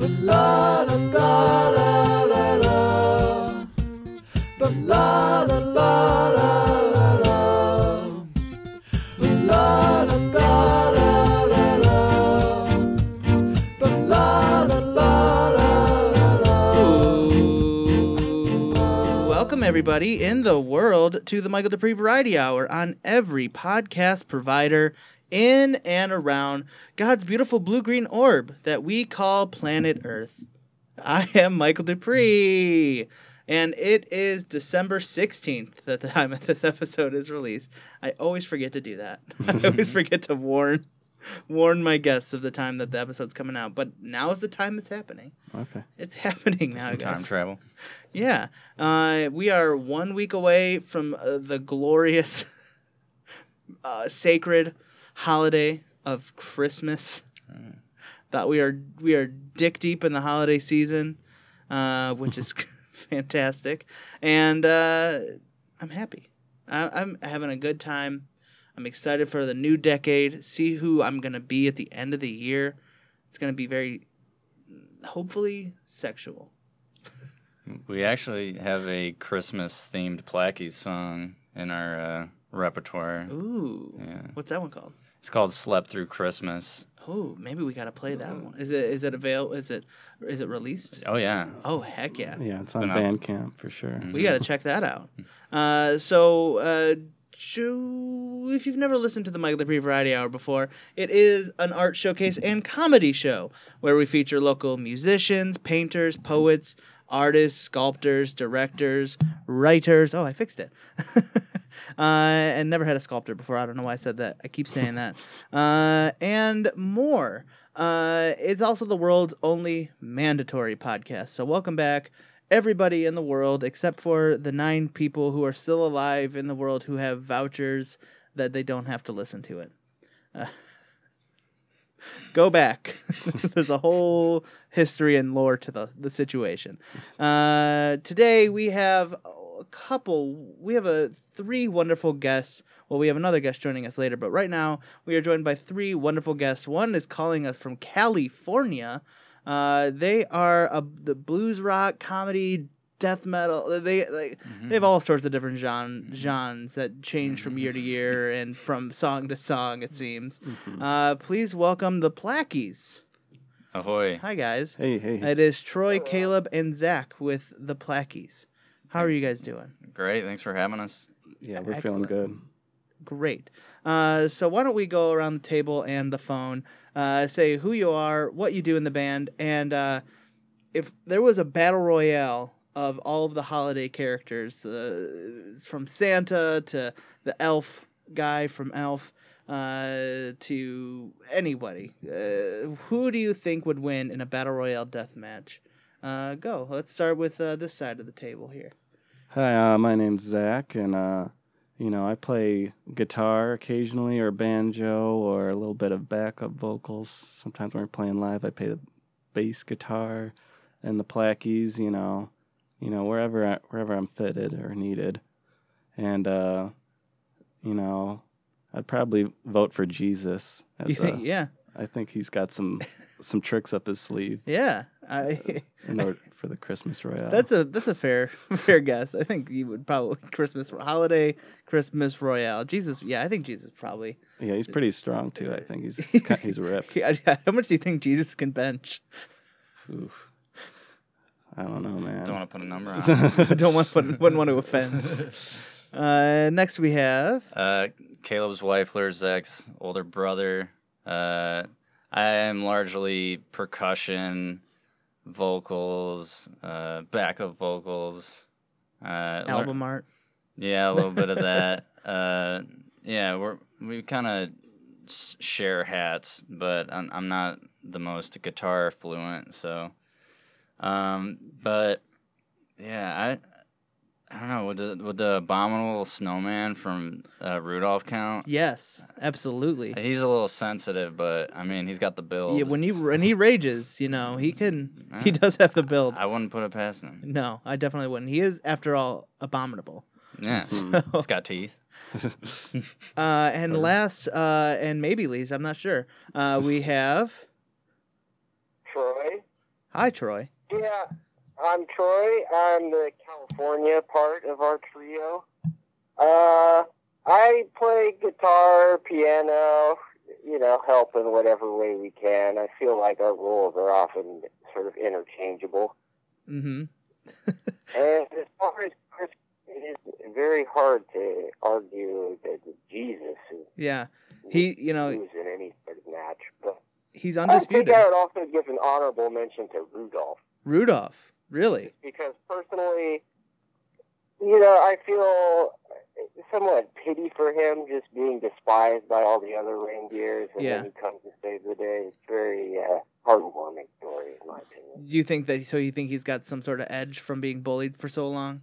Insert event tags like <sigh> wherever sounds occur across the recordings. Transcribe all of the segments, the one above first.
La la la la la la. But la la la la la la. La la la la la la. But la la la la la la. Welcome, everybody in the world, to the Michael Duprey Variety Hour on every podcast provider in and around God's beautiful blue green orb that we call planet Earth. I am Michael Duprey, and it is December 16th at the time that this episode is released. I always forget to do that. <laughs> I always <laughs> forget to warn warn my guests of the time that the episode's coming out, but now is the time it's happening. Okay. It's happening now, Some time travel. Yeah. Uh, we are one week away from uh, the glorious, <laughs> uh, sacred holiday of Christmas. That we are we are dick deep in the holiday season, uh, which is <laughs> fantastic, and uh, I'm happy. I, I'm having a good time. I'm excited for the new decade. See who I'm gonna be at the end of the year. It's gonna be very, hopefully, sexual. We actually have a Christmas themed Plaqueys song in our uh, repertoire. Ooh. Yeah. What's that one called? It's called Slept Through Christmas. Oh, maybe we gotta play that one. Is it is it avail is it is it released? Oh, yeah. Oh heck yeah. Yeah, it's on Been up. Bandcamp for sure. We gotta <laughs> check that out. Uh so uh Ju- if you've never listened to the Mike Duprey Variety Hour before, it is an art showcase and comedy show where we feature local musicians, painters, poets, artists, sculptors, directors, writers. Oh, I fixed it. <laughs> uh, and never had a sculptor before. I don't know why I said that. I keep saying that. <laughs> Uh, and more. Uh, it's also the world's only mandatory podcast. So welcome back, everybody in the world, except for the nine people who are still alive in the world who have vouchers that they don't have to listen to it. Uh, <laughs> go back. There's a whole history and lore to the, the situation. Uh, today we have a couple, we have a three wonderful guests. Well, we have another guest joining us later, but right now we are joined by three wonderful guests. One is calling us from California. Uh, they are a, the blues rock comedy death metal. They they, they have all sorts of different genre, genres that change from year to year and from song to song. It seems. Uh, please welcome the Plaqueys. Ahoy. Hi guys. Hey, hey. It is Troy, Caleb, and Zach with the Plaqueys. How are you guys doing? Great. Thanks for having us. yeah, we're excellent. feeling good. Great. Uh, so why don't we go around the table and the phone, uh, say who you are, what you do in the band, and uh, if there was a battle royale of all of the holiday characters, uh, from Santa to the elf guy from Elf, uh, to anybody, uh, who do you think would win in a battle royale death match? Uh, go. Let's start with uh, this side of the table here. Hi, uh, my name's Zach, and uh, you know I play guitar occasionally, or banjo, or a little bit of backup vocals. Sometimes when we're playing live, I play the bass guitar and the plaqueys. You know, you know wherever I, wherever I'm fitted or needed, and uh, you know I'd probably vote for Jesus. You As, think? uh, yeah. I think he's got some <laughs> some tricks up his sleeve Yeah. I. in <laughs> order for the Christmas Royale. That's a that's a fair <laughs> fair guess. I think you would probably Christmas holiday Christmas Royale. Jesus, yeah, I think Jesus probably. yeah, he's pretty strong too. I think he's he's, he's ripped. Yeah, yeah, how much do you think Jesus can bench? Oof. I don't know, man. Don't want to put a number on I don't want wouldn't, wouldn't want to offend. Uh, next we have Uh, Caleb's wife, Zach's older brother. Uh, I am largely percussion, vocals, uh, backup vocals. Uh, album art. Yeah, a little bit of <laughs> that. Uh, yeah, we're we kind of share hats, but I'm I'm not the most guitar fluent, so. Um, but yeah, I I don't know. Would the would the abominable snowman from uh, Rudolph count? Yes, absolutely. He's a little sensitive, but I mean, he's got the build. Yeah, when he when he rages, you know, he can <laughs> he does have the build. I wouldn't put it past him. No, I definitely wouldn't. He is, after all, abominable. Yeah, Hmm. <laughs> he's got teeth. <laughs> Uh, and last, uh, and maybe least, I'm not sure. Uh, we have Troy. Hi, Troy. Yeah, I'm Troy. I'm the California part of our trio. Uh, I play guitar, piano, you know, help in whatever way we can. I feel like our roles are often sort of interchangeable. Mm-hmm. <laughs> And as far as Chris, it is very hard to argue that Jesus is Yeah. He, you know, lose in any sort of match. But he's I think undisputed. I would also give an honorable mention to Rudolph. Rudolph. Really? because personally, you know, I feel somewhat pity for him just being despised by all the other reindeers, and Yeah. then he comes to save the day. It's very uh, heartwarming story, in my opinion. Do you think that? So you think he's got some sort of edge from being bullied for so long?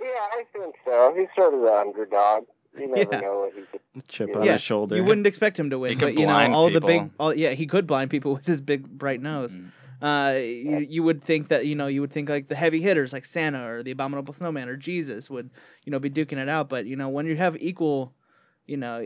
Yeah, I think so. He's sort of the underdog. You never Yeah. know what he could. Chip Yeah. on his shoulder. You wouldn't expect him to win, He but you know, blind all the big, people. all yeah, he could blind people <laughs> with his big bright nose. Mm. Uh, you, you would think that you know you would think like the heavy hitters like Santa or the Abominable Snowman or Jesus would you know be duking it out, but you know when you have equal, you know,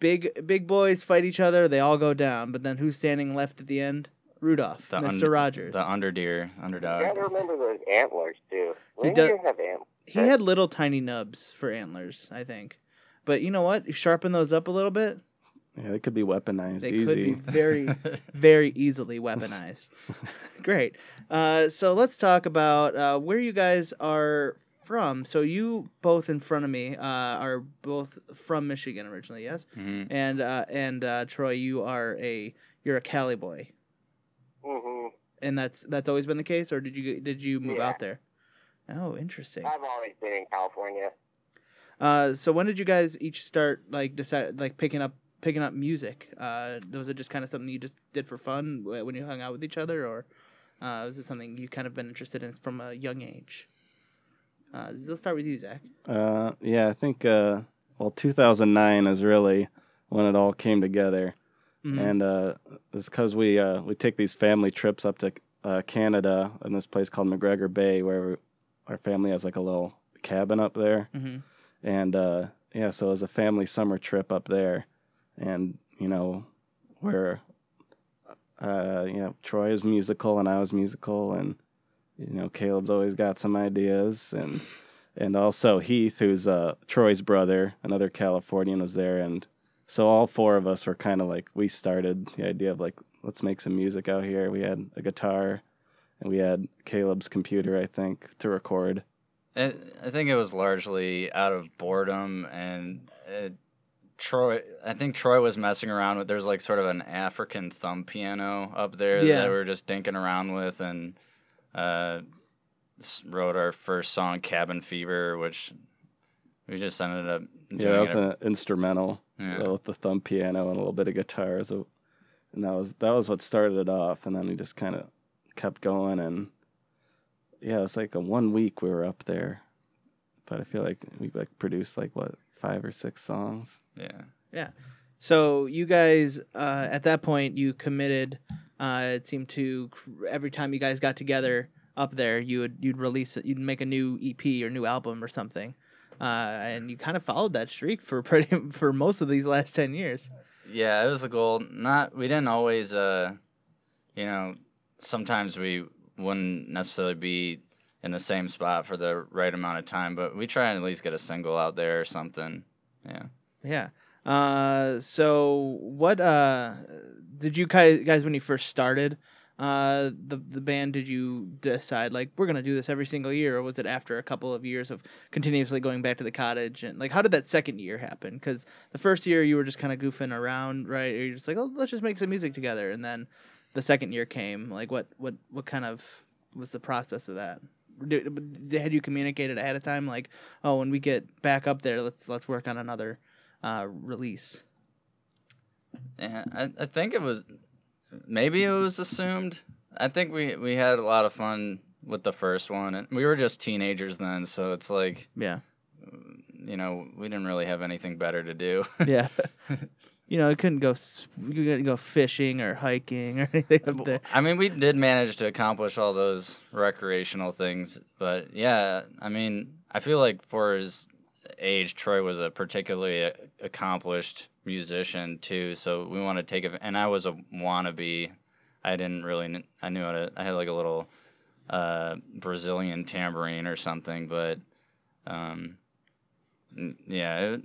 big big boys fight each other, they all go down, but then who's standing left at the end? Rudolph, The Mister un- Rogers. The underdeer, You underdog. gotta remember those antlers too. He does- have antlers. he had little tiny nubs for antlers, I think. But you know what? You sharpen those up a little bit, Yeah, they could be weaponized they easy. could be very <laughs> very easily weaponized. <laughs> Great. Uh, so let's talk about uh, where you guys are from. So you both in front of me uh, are both from Michigan originally, yes? Mhm. And uh, and uh, Troy, you are a you're a Cali boy, hmm and that's that's always been the case, or did you did you move Yeah. out there? Oh, interesting. I've always been in California. Uh, so when did you guys each start like decide like picking up picking up music? Uh, was it just kind of something you just did for fun when you hung out with each other, or uh, was it something you kind of been interested in from a young age? Uh, let's start with you, Zach. Uh, yeah, I think uh, well, 2009 is really when it all came together, Mhm. and uh, it's because we uh, we take these family trips up to uh, Canada in this place called McGregor Bay, where our family has like a little cabin up there, Mhm. and uh, yeah, so it was a family summer trip up there, and you know, where uh, you know Troy is musical and I was musical, and you know Caleb's always got some ideas, and and also Heath, who's uh, Troy's brother, another Californian, was there, and so all four of us were kind of like we started the idea of like let's make some music out here. We had a guitar, and we had Caleb's computer, I think, to record. I, think it was largely out of boredom and uh Troy. I think Troy was messing around with. There's like sort of an African thumb piano up there Yeah. that we were just dinking around with, and uh, wrote our first song, "Cabin Fever," which we just ended up. Yeah, that was it- an instrumental Yeah. with the thumb piano and a little bit of guitar. So, and that was that was what started it off, and then we just kind of kept going, and yeah, it was like a one week we were up there, but I feel like we like produced like what five or six songs. yeah. Yeah. So you guys, uh, at that point, you committed. Uh, it seemed to every time you guys got together up there, you would you'd release it, you'd make a new EP or new album or something, uh, and you kind of followed that streak for <laughs> pretty for most of these last ten years. Yeah, it was the goal. Not we didn't always, uh, you know, sometimes we wouldn't necessarily be in the same spot for the right amount of time, but we try and at least get a single out there or something. Yeah. Yeah. Uh, so what uh did you guys when you first started uh the the band did you decide like we're gonna do this every single year or was it after a couple of years of continuously going back to the cottage and like how did that second year happen because the first year you were just kind of goofing around right you're just like oh let's just make some music together and then the second year came like what what what kind of was the process of that had you communicated ahead of time like oh when we get back up there let's let's work on another uh, release. Yeah, I, I think it was maybe it was assumed. I think we we had a lot of fun with the first one, and we were just teenagers then, so it's like Yeah, you know we didn't really have anything better to do. yeah. <laughs> you know, it couldn't go. You couldn't go fishing or hiking or <laughs> anything up there. I mean, we did manage to accomplish all those recreational things, but yeah, I mean, I feel like for his age, Troy was a particularly accomplished musician too. So we want to take it, and I was a wannabe I didn't really. I knew how to. I had like a little uh, Brazilian tambourine or something, but um, yeah, it,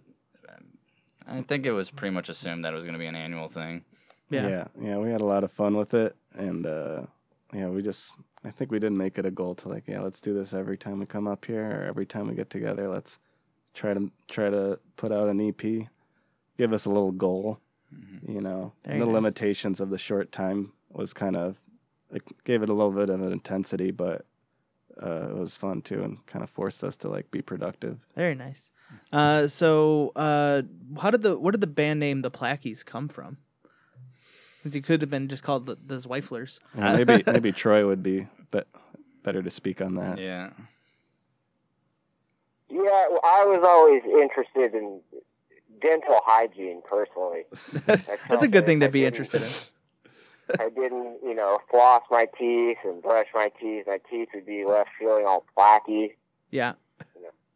I think it was pretty much assumed that it was going to be an annual thing. Yeah. yeah, yeah, we had a lot of fun with it, and uh, yeah, we just I think we didn't make it a goal to like yeah, let's do this every time we come up here or every time we get together. Let's try to try to put out an EP. Give us a little goal, you know. Very the nice. limitations of the short time was kind of it gave it a little bit of an intensity, but uh, it was fun too, and kind of forced us to like be productive. Very nice. Uh, so, uh, how did the where did the band name the Plaqueys come from? Because you could have been just called the, the Zweiflers. Yeah, maybe <laughs> maybe Troy would be be- better to speak on that. Yeah. Yeah, well, I was always interested in dental hygiene personally. <laughs> That's a good thing to be interested in. <laughs> I didn't, you know, floss my teeth and brush my teeth. My teeth would be left feeling all plaquey, Yeah.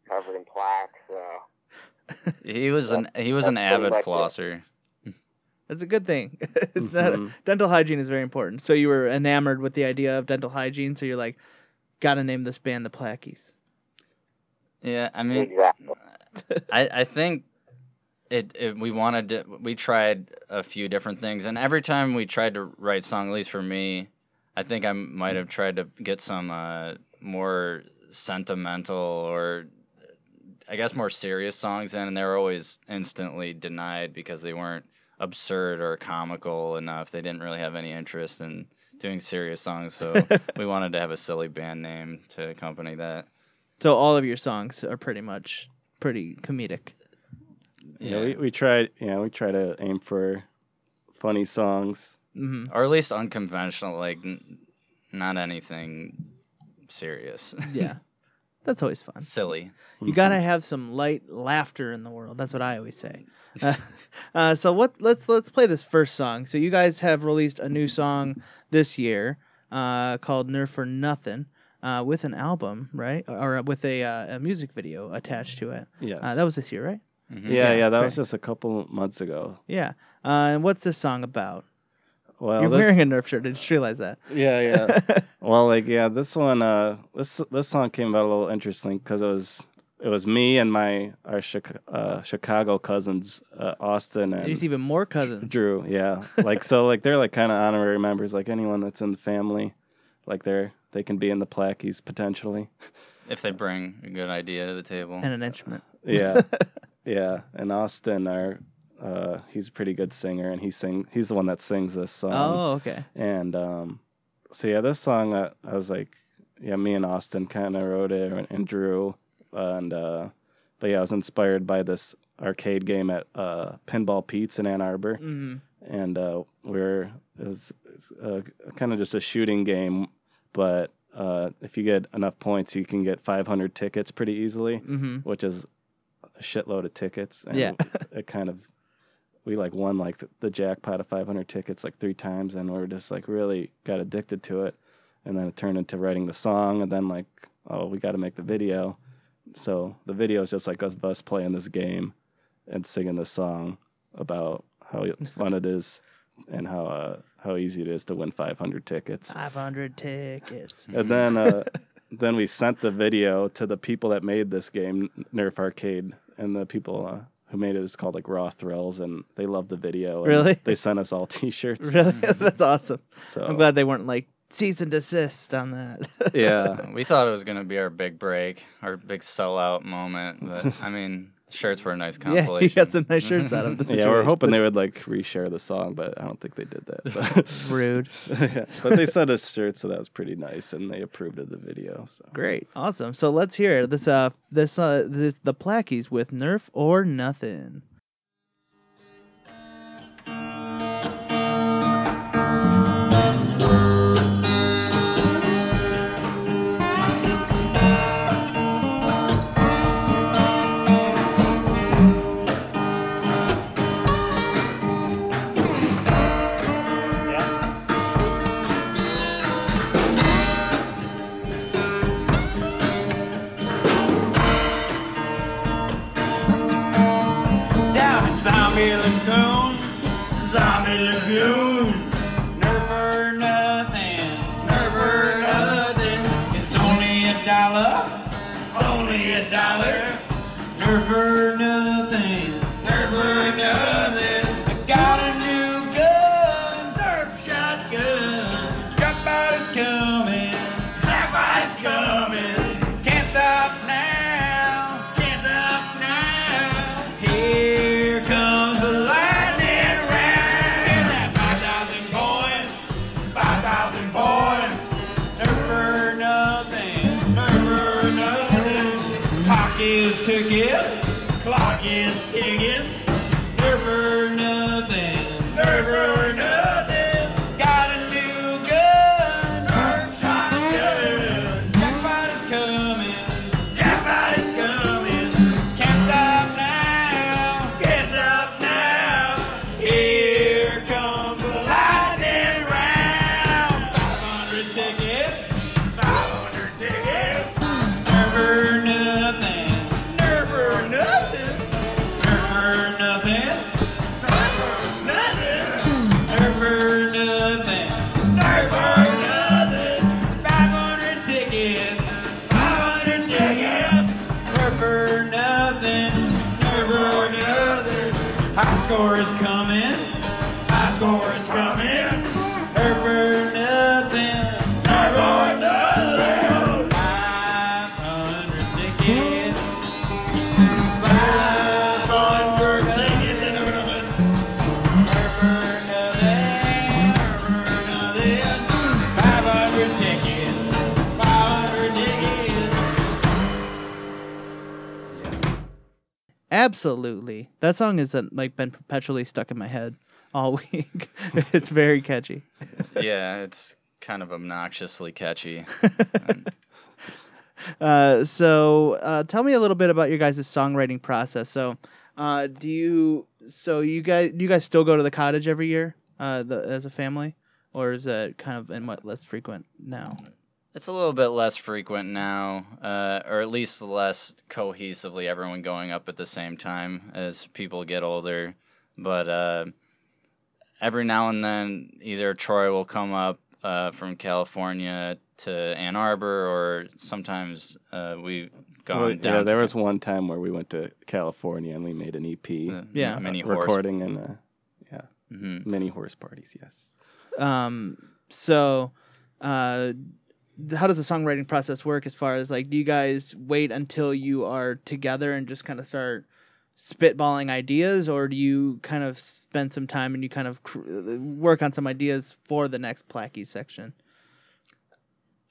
Covered in plaque. So <laughs> He was an he was an avid much it. flosser. <laughs> That's a good thing. <laughs> it's not Mhm. dental hygiene is very important. So you were enamored with the idea of dental hygiene, so you're like, gotta name this band the Plaqueys. Yeah, I mean, exactly. I, I think it, it we wanted to we tried a few different things and every time we tried to write song at least for me i think i might have tried to get some uh, more sentimental or i guess more serious songs in and they were always instantly denied because they weren't absurd or comical enough they didn't really have any interest in doing serious songs so <laughs> we wanted to have a silly band name to accompany that So all of your songs are pretty much pretty comedic. Yeah, we, we tried. Yeah, we try to aim for funny songs. hmm or at least unconventional, like n- not anything serious, Yeah. <laughs> That's always fun. silly. You gotta have some light laughter in the world. That's what I always say. Uh, <laughs> uh, so what? Let's let's play this first song. So you guys have released a new song this year uh, called "Nerf for Nothing" uh, with an album, right? Or with a, uh, a music video attached to it. Yes. Uh, that was this year, right? Mhm. yeah, Yeah, yeah, that was just a couple months ago. Yeah. Uh, and what's this song about? Well, You're this, wearing a Nerf shirt. I just realized that. yeah, yeah. <laughs> well, like yeah, this one, uh, this this song came about a little interesting because it was it was me and my our Chica- uh, Chicago cousins, uh, Austin and There's even more cousins. Drew. Yeah, <laughs> like so, like they're like kind of honorary members. Like anyone that's in the family, like they're they can be in the Plaqueys potentially. If they bring a good idea to the table, And an instrument. Yeah, <laughs> yeah. And Austin, our uh, he's a pretty good singer, and he sing he's the one that sings this song. oh, okay. And um, so yeah, this song uh, I was like, yeah, me and Austin kind of wrote it, and, and Drew, and uh, but yeah, I was inspired by this arcade game at uh, Pinball Pete's in Ann Arbor, hmm and uh, we're is uh, kind of just a shooting game, but uh, if you get enough points, you can get 500 tickets pretty easily, hmm which is a shitload of tickets. And Yeah. it kind of we like won like the, the jackpot of 500 tickets like three times, and we are just like really got addicted to it, and then it turned into writing the song, and then like oh we got to make the video, so the video is just like us us playing this game and singing this song about how <laughs> fun it is and how uh, how easy it is to win 500 tickets. 500 tickets. And then uh, <laughs> then we sent the video to the people that made this game, Nerf Arcade, and the people uh, who made it is called like Raw Thrills, and they love the video. and Really? They sent us all <laughs> T-shirts. Really? <laughs> That's awesome. So I'm glad they weren't like cease and desist on that. yeah, we thought it was gonna be our big break, our big sellout moment. But <laughs> I mean, shirts were a nice consolation. yeah, consolation. <laughs> you got some nice shirts out of <laughs> this. yeah, we're hoping they would like reshare the song, but I don't think they did that. But, <laughs> Rude. yeah. but they sent us shirts, so that was pretty nice, and they approved of the video. So Great, awesome. So let's hear it. this. Uh, this uh, this the Plaqueys with Nerf or Nothing. High score is coming, high score is coming, Absolutely. That song has uh, like been perpetually stuck in my head all <laughs> week. it's very catchy. yeah, it's kind of obnoxiously catchy. <laughs> Uh, so uh, tell me a little bit about your guys' songwriting process. So, uh, do you so you guys do you guys still go to the cottage every year uh, the, as a family, or is that kind of and what less frequent now? It's a little bit less frequent now, uh, or at least less cohesively, everyone going up at the same time as people get older. But uh, every now and then, either Troy will come up uh, from California to Ann Arbor, or sometimes uh, we've gone Well, down. yeah, to there was one time where we went to California and we made an EP the Yeah. mini horse. recording and uh, yeah, Mhm. mini horse parties. Yes. Um, so, uh, th- how does the songwriting process work? As far as like, do you guys wait until you are together and just kind of start spitballing ideas, or do you kind of spend some time and you kind of cr- work on some ideas for the next Plaquey section?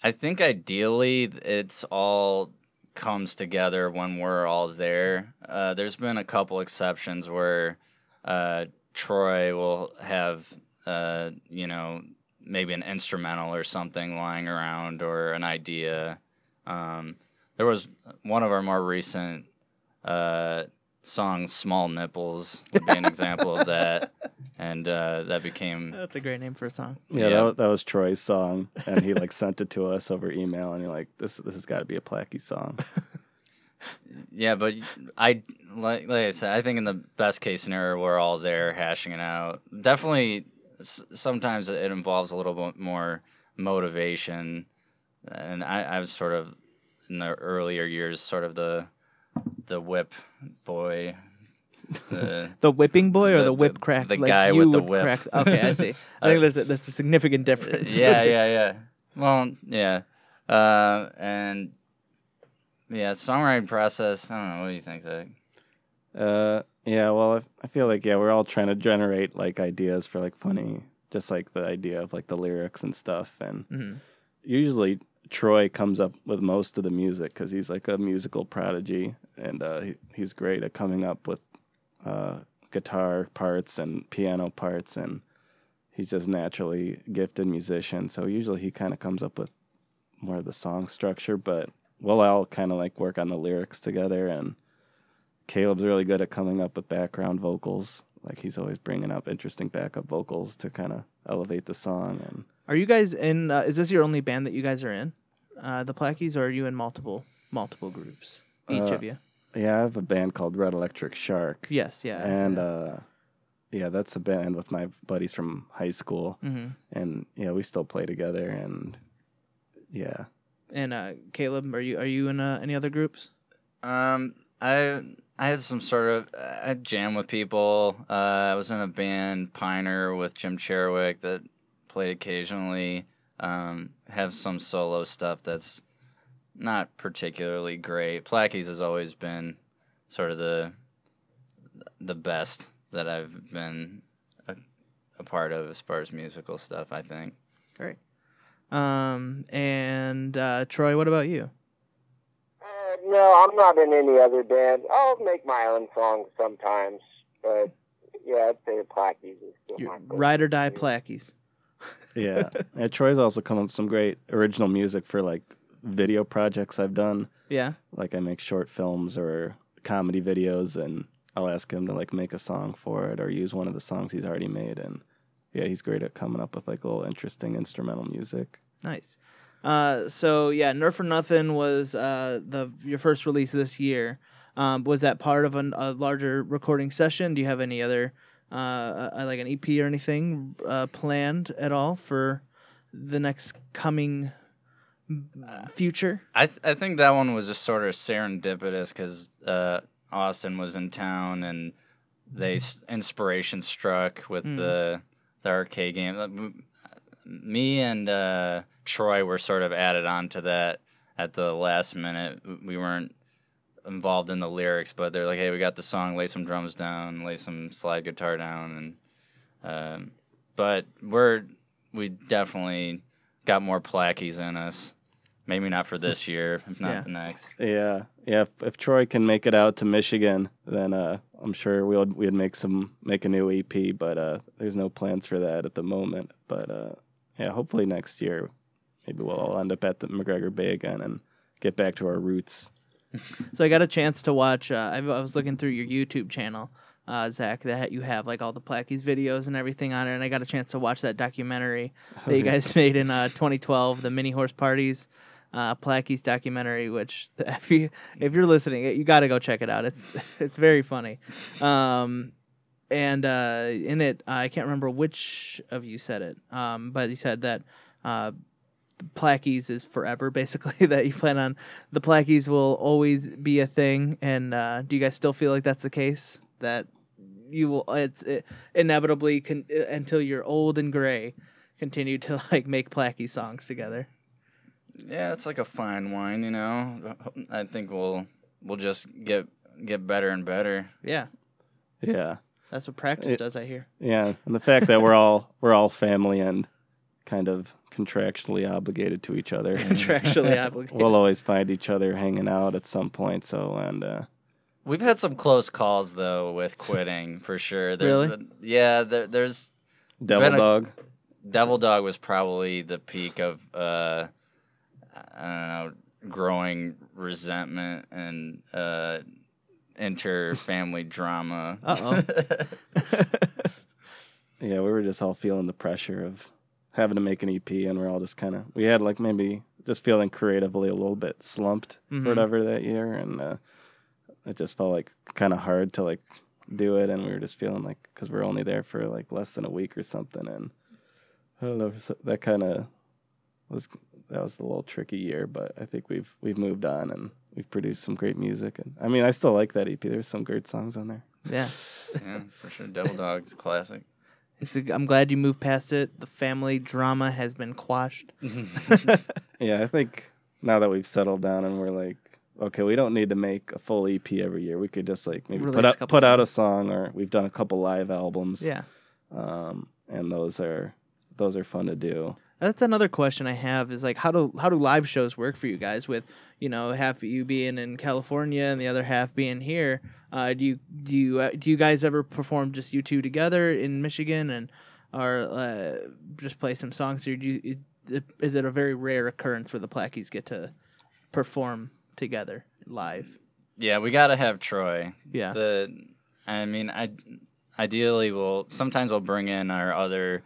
I think ideally it's all comes together when we're all there. Uh, there's been a couple exceptions where uh, Troy will have, uh, you know, maybe an instrumental or something lying around or an idea. Um, there was one of our more recent uh, songs, "Small Nipples," would be an example of that, <laughs> and uh, that became That's a great name for a song. Yeah, Yeah. That, that was Troy's song, and he like sent it to us over email, and you're like, this this has got to be a Plaquey song. <laughs> Yeah, but I like like I said, I think in the best case scenario, we're all there hashing it out. Definitely, s- sometimes it involves a little bit more motivation, and I, I was sort of in the earlier years, sort of the the whip boy. The, <laughs> The whipping boy or the, The- whip crack? the like guy you with the whip. Crack. Okay, I see. <laughs> I think there's a, there's a significant difference. yeah, <laughs> yeah, yeah. Well, yeah, uh, and yeah, songwriting process. I don't know. What do you think, Zach? Uh, yeah, well, I, I feel like yeah, we're all trying to generate like ideas for like funny, just like the idea of like the lyrics and stuff, and Mhm. usually Troy comes up with most of the music because he's like a musical prodigy, and uh, he, he's great at coming up with uh, guitar parts and piano parts, and he's just naturally gifted musician. So usually he kind of comes up with more of the song structure, but we'll all kind of like work on the lyrics together. And Caleb's really good at coming up with background vocals. Like he's always bringing up interesting backup vocals to kind of elevate the song. And Are you guys in? Uh, is this your only band that you guys are in, uh, the Plaqueys, or are you in multiple multiple groups? Each Uh, of you? yeah, I have a band called Red Electric Shark. Yes. Yeah. and uh yeah that's a band with my buddies from high school hmm and yeah we still play together and yeah And uh, Caleb, are you are you in uh, any other groups? Um, I I had some sort of I jam with people. Uh, I was in a band Piner with Jim Cherwick that played occasionally. Um, have some solo stuff that's not particularly great. Plaqueys has always been sort of the the best that I've been a, a part of as far as musical stuff. I think. Great. Um, and uh, Troy, what about you? No, I'm not in any other band. I'll make my own songs sometimes, but yeah, I'd say the Plaqueys is still You my favorite. ride or die plaqueys. Yeah. <laughs> yeah. Troy's also come up with some great original music for like video projects I've done. Yeah. Like I make short films or comedy videos and I'll ask him to like make a song for it or use one of the songs he's already made and yeah, he's great at coming up with like little interesting instrumental music. Nice. Uh, so yeah, Nerf for Nothing was uh, the your first release this year. Um, was that part of an, a larger recording session? Do you have any other uh, uh, like an EP or anything uh, planned at all for the next coming Uh, future? I th- I think that one was just sort of serendipitous because uh, Austin was in town and they s- inspiration struck with Mm. the the arcade game. Uh, Me and uh, Troy were sort of added on to that at the last minute. We weren't involved in the lyrics, but they're like, "Hey, we got the song. Lay some drums down. Lay some slide guitar down." And um, but we're we definitely got more plaqueys in us. Maybe not for this year, if not Yeah. the next. Yeah. Yeah, if, if Troy can make it out to Michigan, then uh, I'm sure we'll we'd make some make a new EP, but uh, there's no plans for that at the moment. But uh, yeah, hopefully next year maybe we'll all end up at the McGregor Bay again and get back to our roots. <laughs> So I got a chance to watch. Uh, I, I was looking through your YouTube channel, uh, Zach. That you have like all the Plaqueys videos and everything on it, and I got a chance to watch that documentary that you guys <laughs> made in uh, 2012, the Mini Horse Parties, uh, Plaqueys documentary. Which <laughs> if you if you're listening, you got to go check it out. It's it's very funny. Um, and uh, in it, I can't remember which of you said it, um, but you said that. Plaqueys is forever, <laughs> basically. That you plan on the Plaqueys will always be a thing. And uh, do you guys still feel like that's the case? That you will, it's it, inevitably con- uh, until you're old and gray, continue to <laughs> like make Plaquey songs together. Yeah, it's like a fine wine, you know. I think we'll we'll just get get better and better. Yeah, Yeah. that's what practice It- does. I hear. Yeah, and the fact that we're all we're all family and kind of contractually obligated to each other. <laughs> Contractually <laughs> obligated. we'll always find each other hanging out at some point. So and uh, We've had some close calls though with quitting for sure. There's Really? been- yeah, there, there's Devil Been a- Dog. Devil Dog was probably the peak of uh, I don't know growing resentment and uh, inter family <laughs> drama. Uh-oh. Yeah, we were just all feeling the pressure of having to make an EP, and we're all just kind of we had like maybe just feeling creatively a little bit slumped Mhm. for whatever that year, and uh, it just felt like kind of hard to like do it, and we were just feeling like because we're only there for like less than a week or something, and I don't know, so that kind of was that was a little tricky year, but I think we've we've moved on and we've produced some great music, and I mean I still like that EP. There's some great songs on there. yeah, <laughs> yeah, for sure. Devil Dog's a classic. It's. A, I'm glad you moved past it. The family drama has been quashed. <laughs> <laughs> Yeah, I think now that we've settled down and we're like, okay, we don't need to make a full EP every year. We could just like maybe Release put out couple put out a song, or we've done a couple live albums. Yeah. um, and those are those are fun to do. That's another question I have is like how do how do live shows work for you guys with you know half of you being in California and the other half being here? Uh, do you do you uh, do you guys ever perform just you two together in Michigan and or uh, just play some songs? Or do you, is it a very rare occurrence where the Plaqueys get to perform together live? Yeah, we got to have Troy. Yeah, The, I mean, I ideally we'll sometimes we'll bring in our other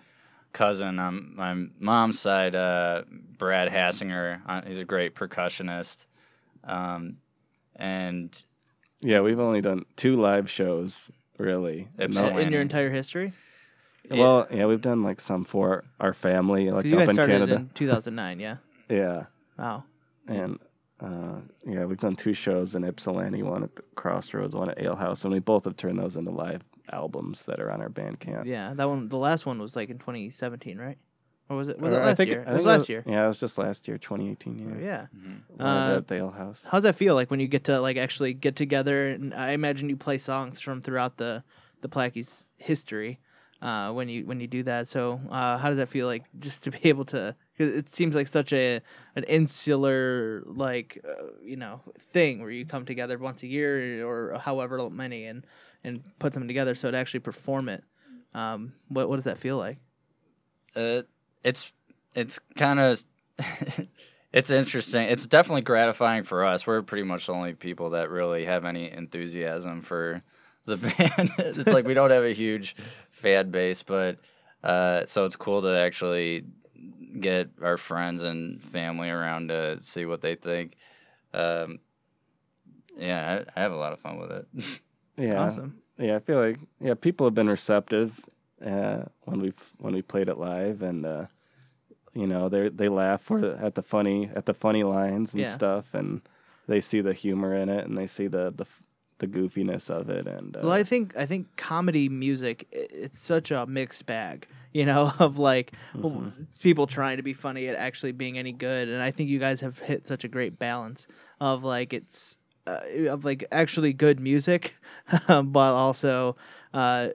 cousin on my mom's side, uh, Brad Hassinger. Uh, he's a great percussionist, um, and Yeah, we've only done two live shows really. In your entire history. well, yeah, we've done like some for our family, like 'Cause you up guys in started Canada. <laughs> in 2009. Yeah. Yeah, Wow. and Uh, yeah, we've done two shows in Ypsilanti, one at the Crossroads, one at Ale House, and we both have turned those into live albums that are on our Bandcamp. Yeah, that one. The last one was like in 2017, right? Or was it? Was Or it I last think year? I It was think last year. Yeah, it was just last year, 2018. Yeah, Yeah. Mhm. Uh, at the Ale House. How's that feel like when you get to like actually get together? And I imagine you play songs from throughout the the Plaquey's history uh, when you when you do that. So uh, how does that feel like just to be able to? Cause it seems like such a an insular like uh, you know thing where you come together once a year or however many and and put them together. So to actually perform it, um, what what does that feel like? Uh, it's it's kind of <laughs> it's interesting. It's definitely gratifying for us. We're pretty much the only people that really have any enthusiasm for the <laughs> band. it's like we don't have a huge fan base, but uh, so it's cool to actually get our friends and family around to see what they think. Um, yeah, I, I have a lot of fun with it. <laughs> yeah, Awesome. yeah. I feel like yeah, people have been receptive uh, when we've when we played it live, and uh, you know they they laugh for at the funny at the funny lines and Yeah. stuff, and they see the humor in it, and they see the the f- the goofiness of it, and uh, Well, I think I think comedy music i- it's such a mixed bag, you know, <laughs> of like w- people trying to be funny at actually being any good, and I think you guys have hit such a great balance of like it's uh, of like actually good music, <laughs> but also uh,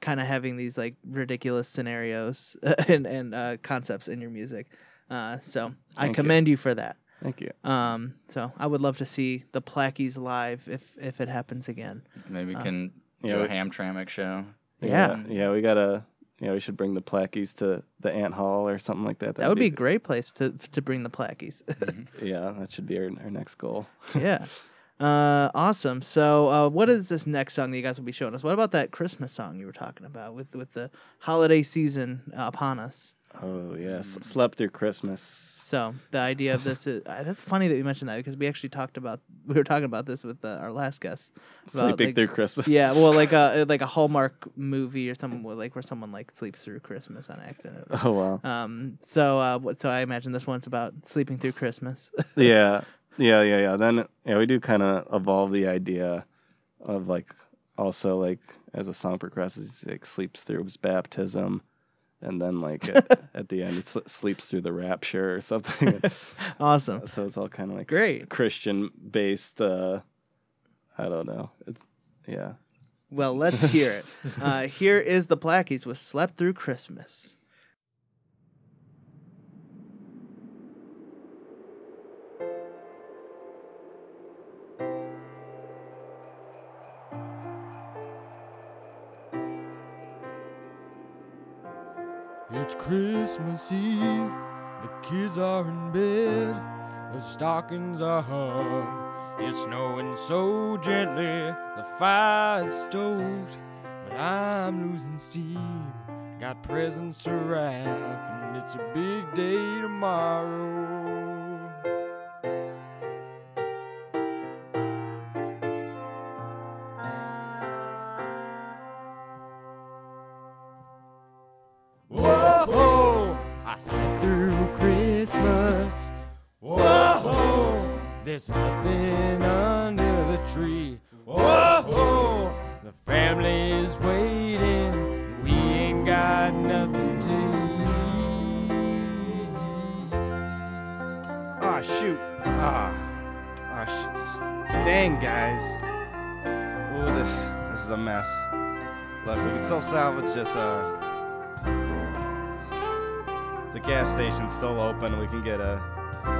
kind of having these like ridiculous scenarios <laughs> and and uh, concepts in your music. Uh, so I Thank you. commend you for that. thank you. Um, so I would love to see the Plaqueys live if if it happens again. Maybe we Uh, can do yeah, a we- Hamtramck show. Yeah. yeah, we gotta. Yeah, we should bring the Plaqueys to the Ant Hall or something like that. That would be a great place to to bring the Plaqueys. <laughs> Yeah, that should be our, our next goal. yeah. <laughs> Uh, awesome. So, uh, what is this next song that you guys will be showing us? What about that Christmas song you were talking about with with the holiday season uh, upon us? Oh yes, slept through Christmas. So, the idea of this is uh, that's funny that you mentioned that because we actually talked about we were talking about this with uh, our last guest. about, Sleeping like- through Christmas. Yeah, well, like a <laughs> like a Hallmark movie or something where, like where someone like sleeps through Christmas on accident. Oh wow. Um. So, uh. So I imagine this one's about sleeping through Christmas. <laughs> yeah, yeah, yeah, yeah. Then yeah, we do kind of evolve the idea of like also like as the song progresses, he like sleeps through his baptism, and then like at, <laughs> at the end he sl- sleeps through the rapture or something. <laughs> awesome. so it's all kind of like Great. Christian based. uh I don't know. It's yeah. Well, let's hear it. <laughs> Uh, here is the Plaqueys with "Slept Through Christmas." It's Christmas Eve, the kids are in bed, the stockings are hung. It's snowing so gently, the fire's stoked, but I'm losing steam. Got presents to wrap, and it's a big day tomorrow. Station's still open. We can get a...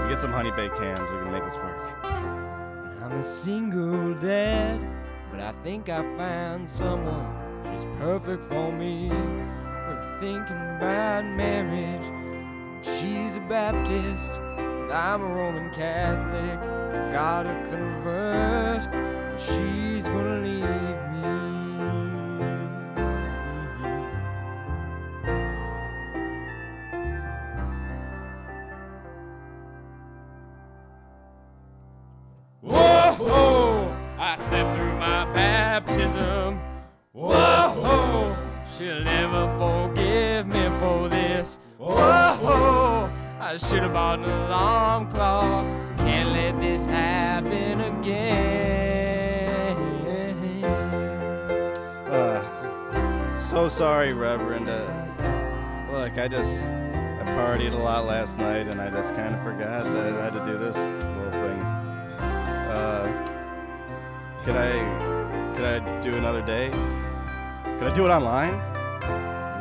We get some honey baked hams. We can make this work. I'm a single dad, but I think I found someone She's perfect for me. We're thinking about marriage. She's a Baptist, and I'm a Roman Catholic. Gotta convert, she's gonna leave I just I partied a lot last night, and I just kind of forgot that I had to do this little thing. Uh, could I could I do another day? Could I do it online?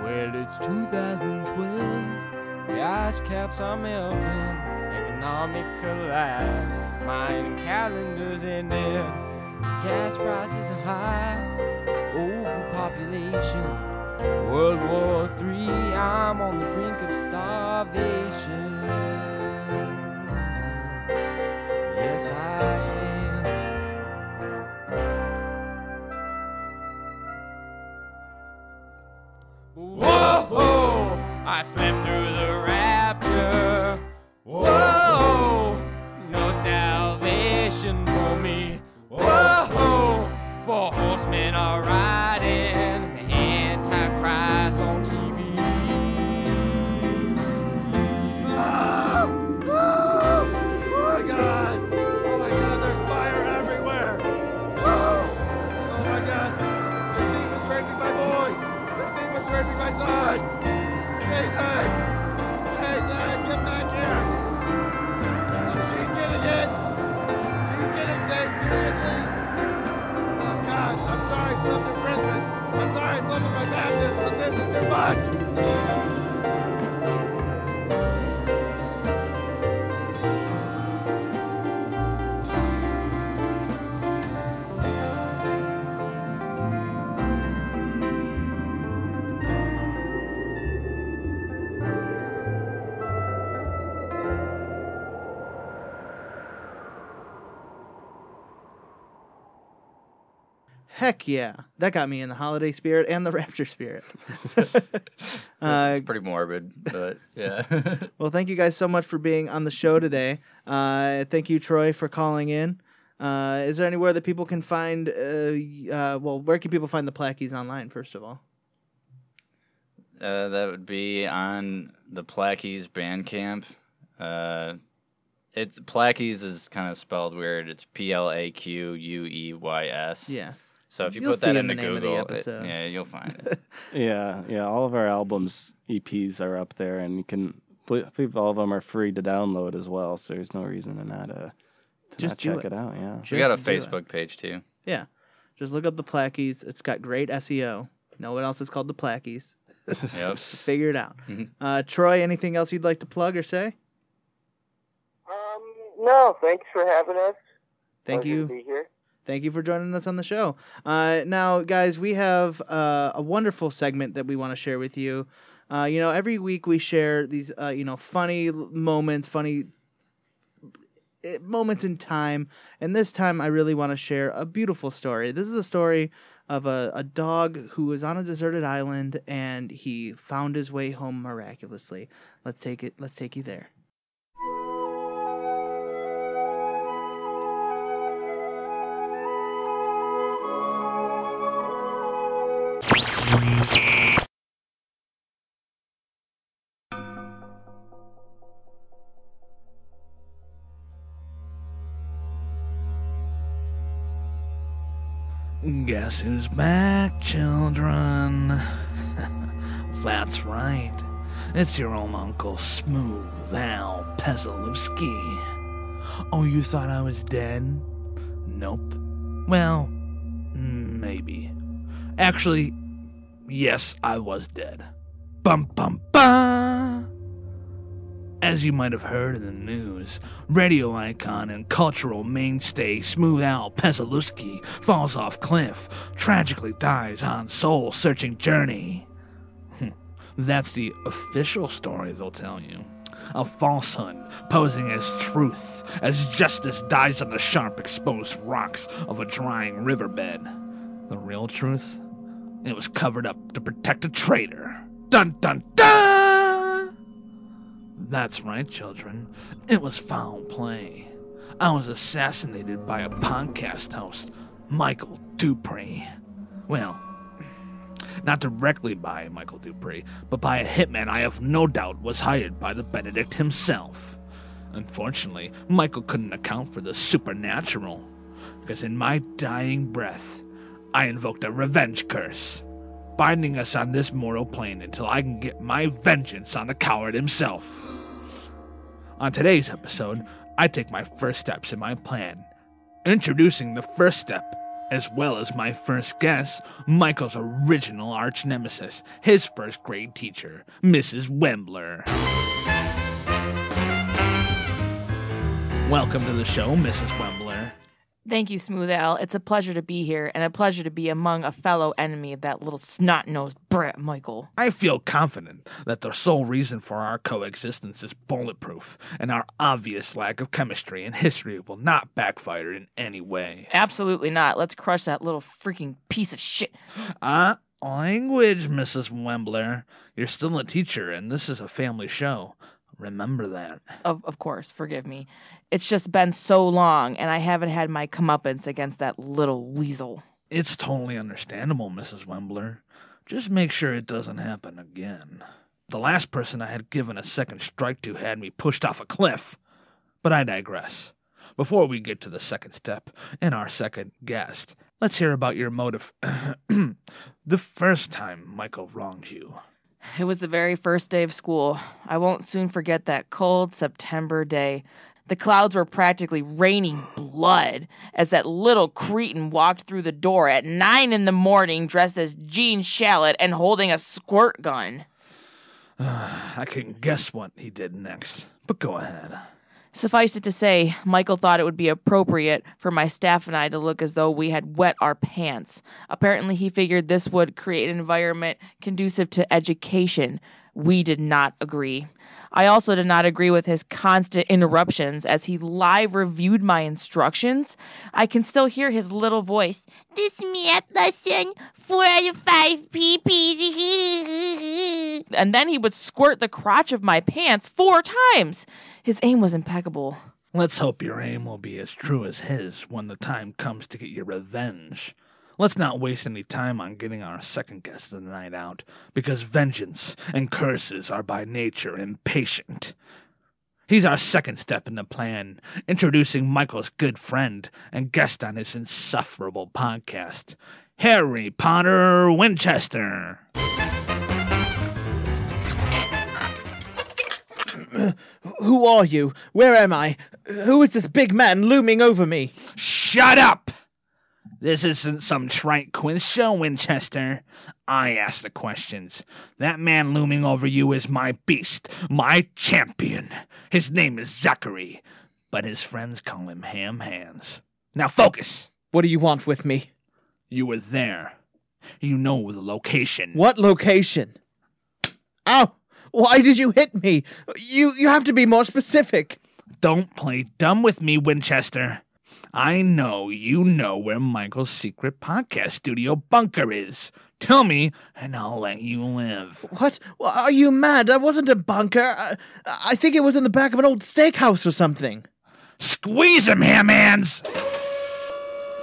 Well, it's 2012. The ice caps are melting. Economic collapse. Mayan calendars ending. Gas prices are high. Overpopulation. World War III. I'm on the brink of starvation. Yes, I am. Whoa, I slept through the rapture. Whoa, Heck yeah. That got me in the holiday spirit and the <laughs> rapture spirit. <laughs> uh, it's pretty morbid, but yeah. <laughs> well, thank you guys so much for being on the show today. Uh, thank you, Troy, for calling in. Uh, is there anywhere that people can find? Uh, uh, well, where can people find the Plaqueys online? First of all, Uh, that would be on the Plaqueys Bandcamp. Uh, it's Plaqueys is kind of spelled weird. It's P L A Q U E Y S. yeah. So if you You'll put that in into the name of the Google, it- episode. yeah, you'll find it. <laughs> Yeah, yeah. All of our albums EPs are up there, and you can. I believe all of them are free to download as well. So there's no reason to not uh, to Just not check it. it. out. Yeah. we got a Just do it. Facebook page too. Yeah. Just look up the Plaqueys. It's got great SEO. No one else is called the Plaqueys. <laughs> <laughs> Yep. Figure it out. Mhm. Uh, Troy, anything else you'd like to plug or say? Um, no, thanks for having us. Thank Pleasure you. Thank you for joining us on the show. Uh, now, guys, we have uh, a wonderful segment that we want to share with you. Uh, you know, every week we share these, uh, you know, funny moments, funny eh, moments in time. And this time, I really want to share a beautiful story. This is a story of a, a dog who was on a deserted island and he found his way home miraculously. Let's take it. Let's take you there. Guess who's back, children? <laughs> That's right. It's your old Uncle Smooth Al Pesalewski. Oh, you thought I was dead? Nope. Well, mm, maybe. Actually, yes, I was dead. Bum bum bum! As you might have heard in the news, radio icon and cultural mainstay Smooth Al Pesalewski falls off cliff, tragically dies on soul searching journey. Hmm, That's the official story they'll tell you. A falsehood posing as truth, as justice dies on the sharp exposed rocks of a drying riverbed. The real truth? It was covered up to protect a traitor. Dun dun dun! That's right, children. It was foul play. I was assassinated by a podcast host, Michael Duprey. Well, not directly by Michael Duprey, but by a hitman I have no doubt was hired by the Benedict himself. Unfortunately, Michael couldn't account for the supernatural, because in my dying breath, I invoked a revenge curse, binding us on this mortal plane until I can get my vengeance on the coward himself. On today's episode, I take my first steps in my plan, introducing the first step, as well as my first guest, Michael's original arch nemesis, his first grade teacher, Mrs. Wembler. Welcome to the show, Mrs. Wembler. Thank you, Smooth Al. It's a pleasure to be here and a pleasure to be among a fellow enemy of that little snot nosed brat, Michael. I feel confident that the sole reason for our coexistence is bulletproof, and our obvious lack of chemistry and history will not backfire in any way. Absolutely not. Let's crush that little freaking piece of shit. Ah, language, Mrs. Wembler. You're still a teacher, and this is a family show. Remember that. Of, of course, forgive me. It's just been so long, and I haven't had my comeuppance against that little weasel. It's totally understandable, Mrs. Wembler. Just make sure it doesn't happen again. The last person I had given a second strike to had me pushed off a cliff. But I digress. Before we get to the second step and our second guest, let's hear about your motive. <clears throat> the first time Michael wronged you. It was the very first day of school. I won't soon forget that cold September day. The clouds were practically raining blood as that little cretin walked through the door at nine in the morning dressed as Gene Shalit and holding a squirt gun. <sighs> I can guess what he did next, but go ahead. Suffice it to say, Michael thought it would be appropriate for my staff and I to look as though we had wet our pants. Apparently, he figured this would create an environment conducive to education. We did not agree. I also did not agree with his constant interruptions as he live reviewed my instructions. I can still hear his little voice. This math lesson, four out of five PP. and then he would squirt the crotch of my pants four times. His aim was impeccable. Let's hope your aim will be as true as his when the time comes to get your revenge. Let's not waste any time on getting our second guest of the night out, because vengeance and curses are by nature impatient. He's our second step in the plan, introducing Michael's good friend and guest on his insufferable podcast, Harry Potter Winchester. Who are you? Where am I? Who is this big man looming over me? Shut up! This isn't some trite quiz show, Winchester. I ask the questions. That man looming over you is my beast, my champion. His name is Zachary, but his friends call him Ham Hands. Now focus! What do you want with me? You were there. You know the location. What location? Ow! Why did you hit me? You you have to be more specific. Don't play dumb with me, Winchester. I know you know where Michael's secret podcast studio bunker is. Tell me, and I'll let you live. What? Well, Are you mad? That wasn't a bunker. I, I think it was in the back of an old steakhouse or something. Squeeze him, ham hands!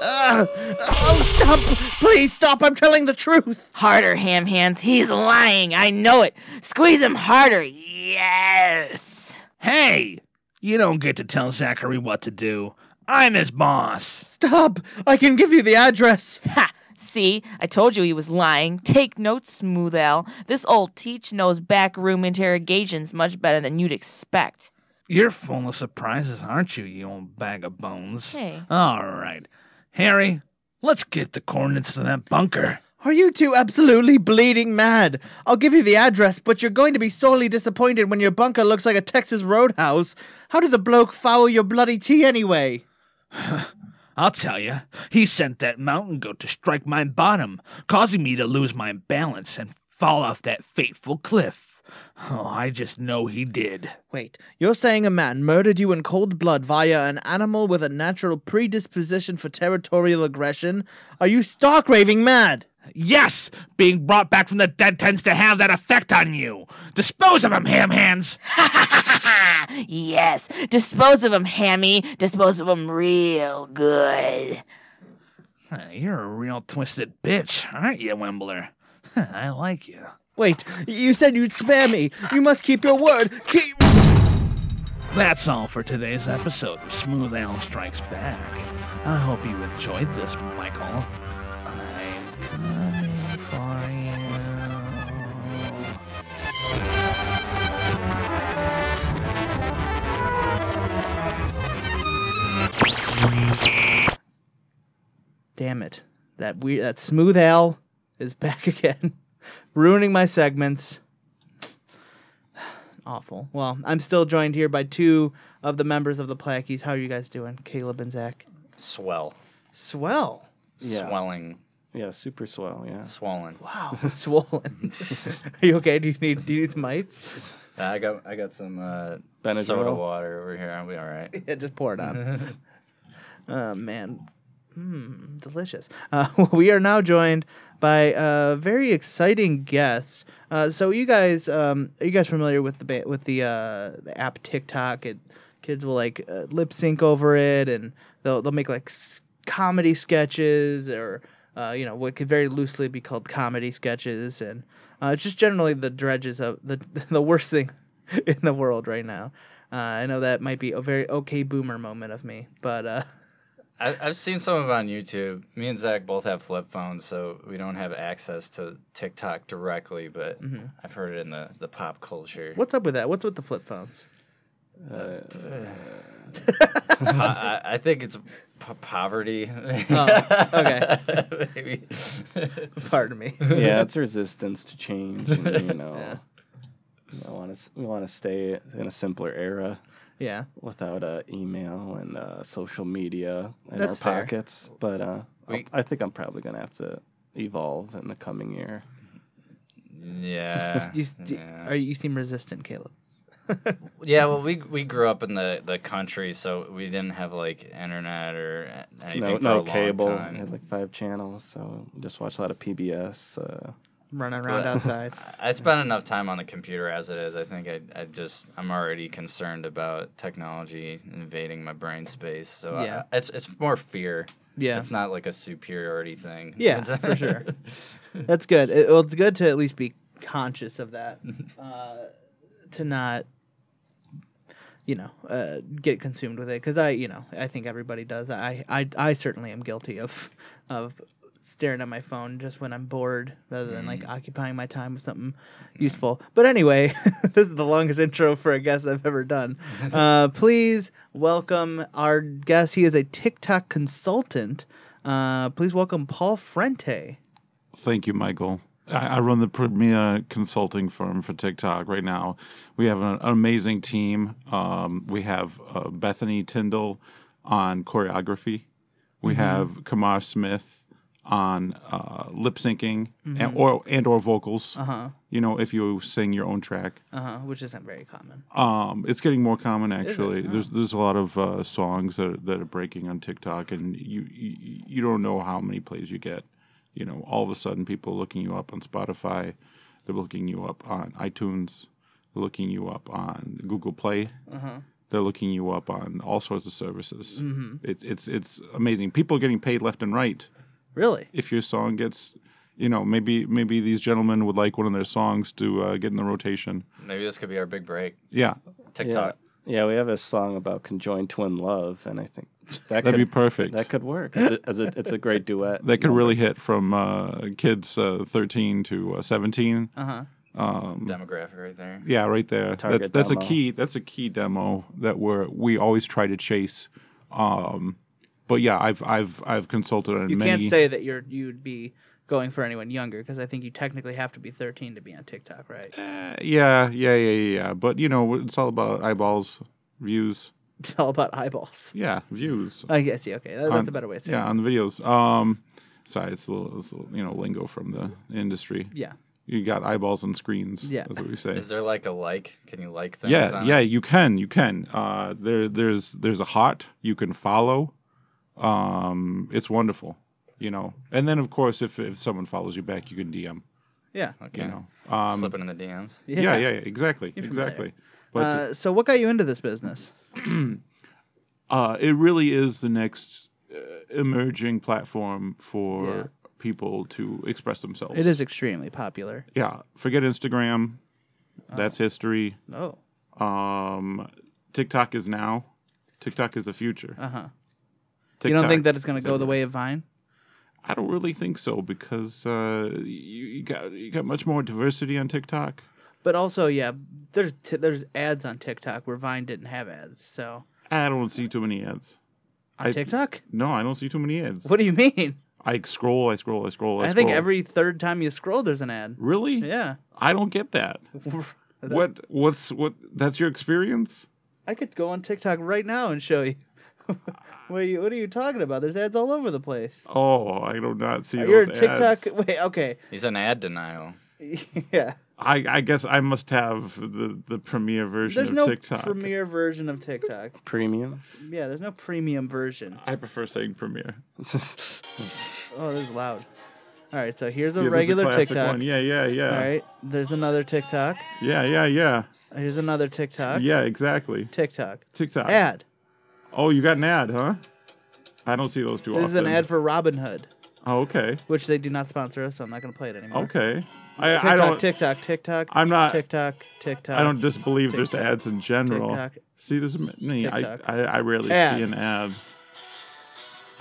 Uh, oh, stop! Please stop! I'm telling the truth. Harder, ham hands. He's lying. I know it. Squeeze him harder. Yes. Hey! You don't get to tell Zachary what to do. I'm his boss. Stop! I can give you the address. Ha! See, I told you he was lying. Take notes, Smooth Al. This old teach knows backroom interrogations much better than you'd expect. You're full of surprises, aren't you, you old bag of bones? Hey. All right. Harry, let's get the coordinates to that bunker. Are you two absolutely bleeding mad? I'll give you the address, but you're going to be sorely disappointed when your bunker looks like a Texas roadhouse. How did the bloke foul your bloody tea anyway? <sighs> I'll tell you, he sent that mountain goat to strike my bottom, causing me to lose my balance and fall off that fateful cliff. Oh, I just know he did. Wait, you're saying a man murdered you in cold blood via an animal with a natural predisposition for territorial aggression? Are you stark raving mad? Yes, being brought back from the dead tends to have that effect on you. Dispose of him, ham hands. <laughs> yes. Dispose of him, Hammy. Dispose of him real good. You're a real twisted bitch, aren't you, Wembler? I like you. Wait, you said you'd spare me. You must keep your word. Keep. That's all for today's episode of Smooth Al Strikes Back. I hope you enjoyed this, Michael. Damn it. That weird that smooth Al is <laughs> back again. ruining my segments. <sighs> Awful. Well, I'm still joined here by two of the members of the Plaqueys. How are you guys doing? Caleb and Zach. Swell. Swell. Yeah. Swelling. Yeah, super swell. Yeah. Swollen. Wow. <laughs> Swollen. <laughs> are you okay? Do you need do you need some ice? I got I got some uh, Benadryl? soda water over here. I'll be all right. Yeah, just pour it on. Oh man, mm, delicious. Uh, <laughs> we are now joined by a very exciting guest. Uh, so you guys, um, are you guys familiar with the ba- with the uh, the app TikTok? It, kids will like uh, lip sync over it, and they'll they'll make like s- comedy sketches or. Uh, you know what could very loosely be called comedy sketches, and uh, just generally the dredges of the <laughs> the worst thing <laughs> in the world right now. I know that might be a very okay boomer moment of me, but I, I've seen some of it on YouTube. Me and Zach both have flip phones, so we don't have access to TikTok directly, but mm-hmm. I've heard it in the, the pop culture. what's up with that? What's with the flip phones? Uh, <laughs> I, I, I think it's po- poverty. Oh, okay. <laughs> Maybe. Pardon me. yeah, <laughs> it's resistance to change. And, you know, Yeah. I want to we want to stay in a simpler era yeah. without uh, email and uh, social media in That's our fair. pockets. But uh, I'll- We- I think I'm probably gonna have to evolve in the coming year. yeah. <laughs> You, s- d- yeah. are, you seem resistant, Caleb. <laughs> Yeah, well, we we grew up in the, the country, so we didn't have like internet or anything No, for no a long cable. I time. had like five channels, so just watch a lot of PBS. Uh, Running around <laughs> outside. I spend enough time on the computer as it is. I think I, I just I'm already concerned about technology invading my brain space. So I- Yeah. it's it's more fear. Yeah. It's not like a superiority thing. Yeah, <laughs> for sure. <laughs> That's good. It, well, it's good to at least be conscious of that, uh, to not, you know, uh, get consumed with it. Because I, you know, I think everybody does. I, I, I certainly am guilty of, of staring at my phone just when I'm bored, rather than like occupying my time with something useful. But anyway, <laughs> this is the longest intro for a guest I've ever done. <laughs> Uh, please welcome our guest. He is a TikTok consultant. Uh, please welcome Paul Frente. Thank you, Michael. I, I run the premier consulting firm for TikTok right now. We have an, amazing team. Um, we have uh, Bethany Tyndall on choreography. We have Kamar Smith on uh, lip syncing and or and or vocals. Uh-huh. You know, if you sing your own track. Uh huh. Which isn't very common. Um, it's getting more common actually. There's there's a lot of uh, songs that are, that are breaking on TikTok, and you, you you don't know how many plays you get. You know, all of a sudden, people are looking you up on Spotify, they're looking you up on iTunes, they're looking you up on Google Play. They're looking you up on all sorts of services. It's it's it's amazing. People are getting paid left and right Really? if your song gets. You know, maybe maybe these gentlemen would like one of their songs to uh, get in the rotation. Maybe this could be our big break. Yeah, TikTok. yeah, yeah, we have a song about conjoined twin love, and I think that <laughs> that'd could be perfect. that could work. As a, as a, it's a great duet. that could really hit from uh, kids uh, 13 to uh, 17. Uh huh. Demographic right there. Yeah, right there. That's, Target that's a demo. key. That's a key demo that we're we always try to chase. Um, but yeah, I've I've I've consulted on You many. can't say that you're you'd be going for anyone younger because I think you technically have to be 13 to be on TikTok, right? Uh, yeah, yeah, yeah, yeah, yeah. But you know, it's all about eyeballs, views. <laughs> It's all about eyeballs. Yeah, views. I guess. Yeah. Okay. That, that's On- a better way of saying Yeah, it. on the videos. Um, sorry, it's a little, it's a little, you know, lingo from the industry. Yeah. You got eyeballs on screens. Yeah. that's what we say. Is there like a like? Can you like things? Yeah, on yeah, it? you can, you can. Uh, there, there's, there's a hot you can follow. Um, it's wonderful, you know. And then, of course, if if someone follows you back, you can DM. Yeah. Okay. You know. Um, Slipping in the DMs. yeah. yeah, yeah, exactly, exactly. But Uh, so what got you into this business? <clears throat> uh, it really is the next uh, emerging platform for Yeah. people to express themselves. It is extremely popular. Yeah. Forget Instagram. That's history. Oh. Um, TikTok is now. TikTok is the future. Uh huh. You don't think that it's going to go the way of Vine? I don't really think so because uh, you, you got you got much more diversity on TikTok. But also, yeah, there's t- there's ads on TikTok where Vine didn't have ads. So I don't see too many ads. on I- TikTok, No, I don't see too many ads. what do you mean? I scroll, I scroll, I scroll. I, I think scroll. every third time you scroll, there's an ad. really. Yeah. I don't get that. <laughs> What? What's what? That's your experience? I could go on TikTok right now and show you. What, are you what are you talking about? There's ads all over the place. Oh, I do not see You're a TikTok. ads. <laughs> Wait, okay. He's an ad denial. <laughs> yeah. I, I guess I must have the, the premiere version There's of no TikTok. premiere version of TikTok. Premium. Yeah, there's no premium version. I prefer saying premiere. <laughs> Oh, this is loud. All right, so here's a Yeah, there's regular classic TikTok. One. Yeah, yeah, yeah. All right, there's another TikTok. Yeah, yeah, yeah. Here's another TikTok. Yeah, exactly. TikTok. TikTok. Ad. Oh, you got an ad, huh? I don't see those too This often. is an ad for Robinhood, Oh, okay. which they do not sponsor us, so I'm not going to play it anymore. Okay. I, TikTok, I don't. TikTok, TikTok. I'm not- TikTok, TikTok. I don't disbelieve there's TikTok, ads in general. TikTok. See, there's me. I, TikTok. I I rarely Ad. see an ad.